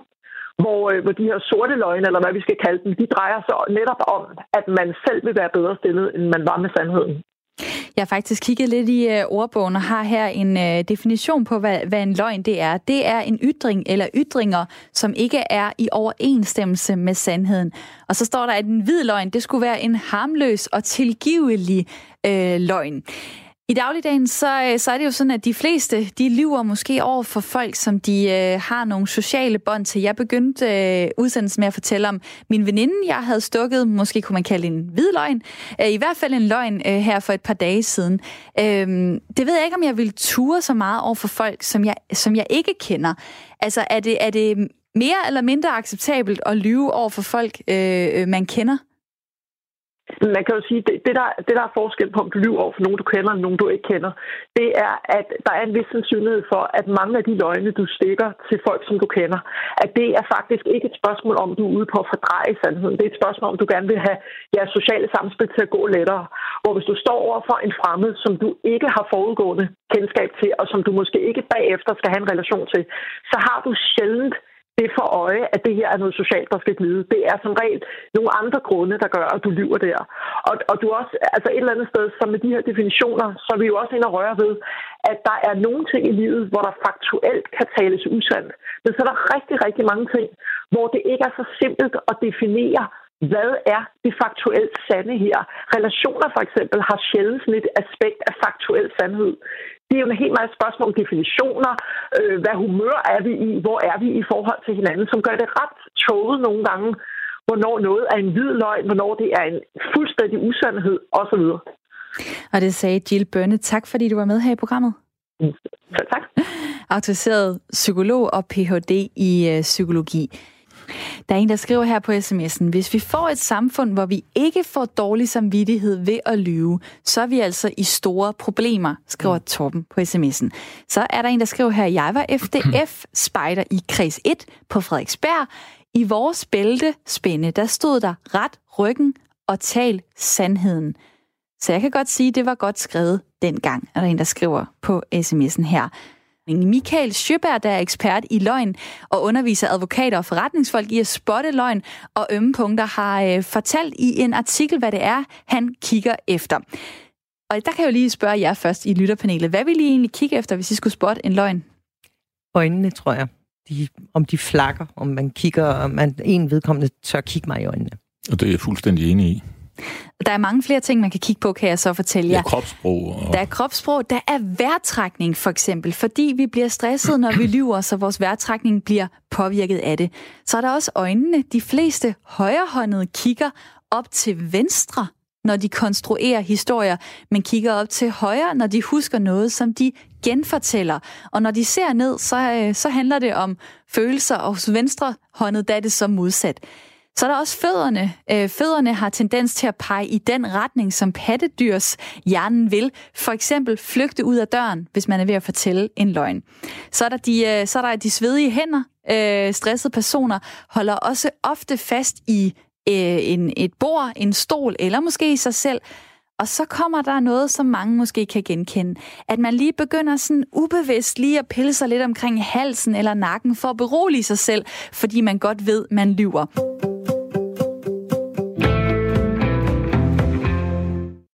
Hvor, øh, hvor de her sorte løgne, eller hvad vi skal kalde dem, de drejer sig netop om, at man selv vil være bedre stillet, end man var med sandheden. Jeg har faktisk kigget lidt i øh, ordbogen og har her en øh, definition på, hvad, hvad en løgn det er. Det er en ytring eller ytringer, som ikke er i overensstemmelse med sandheden. Og så står der, at en hvid løgn, det skulle være en harmløs og tilgivelig øh, løgn. I dagligdagen, så, øh, så er det jo sådan, at de fleste, de lyver måske over for folk, som de øh, har nogle sociale bånd til. Jeg begyndte øh, udsendelsen med at fortælle om min veninde, jeg havde stukket, måske kunne man kalde en hvid løgn, øh, i hvert fald en løgn øh, her for et par dage siden. Øh, det ved jeg ikke, om jeg vil ture så meget over for folk, som jeg, som jeg ikke kender. Altså, er det, er det mere eller mindre acceptabelt at lyve over for folk, øh, øh man kender? Man kan jo sige, det, det, der, det der er forskel på, om du lyver over for nogen, du kender, eller nogen, du ikke kender, det er, at der er en vis sandsynlighed for, at mange af de løgne, du stikker til folk, som du kender, at det er faktisk ikke et spørgsmål om, du er ude på at fordreje sandheden. Det er et spørgsmål om, du gerne vil have jeres sociale samspil til at gå lettere. Hvor hvis du står over for en fremmed, som du ikke har forudgående kendskab til, og som du måske ikke bagefter skal have en relation til, så har du sjældent det for øje, at det her er noget socialt, der skal glide. Det er som regel nogle andre grunde, der gør, at du lyver der. Og, og du også, altså et eller andet sted, som med de her definitioner, så er vi jo også ind og røre ved, at der er nogle ting i livet, hvor der faktuelt kan tales usandt. Men så er der rigtig, rigtig mange ting, hvor det ikke er så simpelt at definere, hvad er det faktuelt sande her? Relationer for eksempel har sjældent sådan et aspekt af faktuel sandhed. Det er jo en helt meget spørgsmål om definitioner. Øh, hvad humør er vi i? Hvor er vi i forhold til hinanden? Som gør det ret tåget nogle gange, hvornår noget er en hvid løgn, hvornår det er en fuldstændig usandhed osv. Og det sagde Jill Bønne. Tak fordi du var med her i programmet. Så tak. (laughs) Autoriseret psykolog og Ph.D. i øh, psykologi. Der er en, der skriver her på sms'en, hvis vi får et samfund, hvor vi ikke får dårlig samvittighed ved at lyve, så er vi altså i store problemer, skriver mm. Torben på sms'en. Så er der en, der skriver her, jeg var FDF-spejder i kreds 1 på Frederiksberg. I vores bælte spænde, der stod der ret ryggen og tal sandheden. Så jeg kan godt sige, at det var godt skrevet dengang, er der en, der skriver på sms'en her. Michael Sjøberg, der er ekspert i løgn og underviser advokater og forretningsfolk i at spotte løgn og ømme punkter, har øh, fortalt i en artikel, hvad det er, han kigger efter. Og der kan jeg jo lige spørge jer først i lytterpanelet. Hvad vil I egentlig kigge efter, hvis I skulle spotte en løgn? Øjnene, tror jeg. De, om de flakker, om man kigger, om man en vedkommende tør kigge mig i øjnene. Og det er jeg fuldstændig enig i. Der er mange flere ting, man kan kigge på, kan jeg så fortælle jer. Der er kropssprog. Og... Der er kropssprog, der er vejrtrækning for eksempel, fordi vi bliver stresset, når vi (clears throat) lyver, så vores vejrtrækning bliver påvirket af det. Så er der også øjnene. De fleste højrehåndede kigger op til venstre, når de konstruerer historier, men kigger op til højre, når de husker noget, som de genfortæller. Og når de ser ned, så, øh, så handler det om følelser, og hos venstre håndet der er det så modsat. Så er der også fødderne. Øh, fødderne har tendens til at pege i den retning, som pattedyrs hjernen vil. For eksempel flygte ud af døren, hvis man er ved at fortælle en løgn. Så er der de, øh, så er der de svedige hænder. Øh, stressede personer holder også ofte fast i øh, en, et bord, en stol eller måske i sig selv. Og så kommer der noget, som mange måske kan genkende. At man lige begynder sådan ubevidst lige at pille sig lidt omkring halsen eller nakken for at berolige sig selv, fordi man godt ved, man lyver.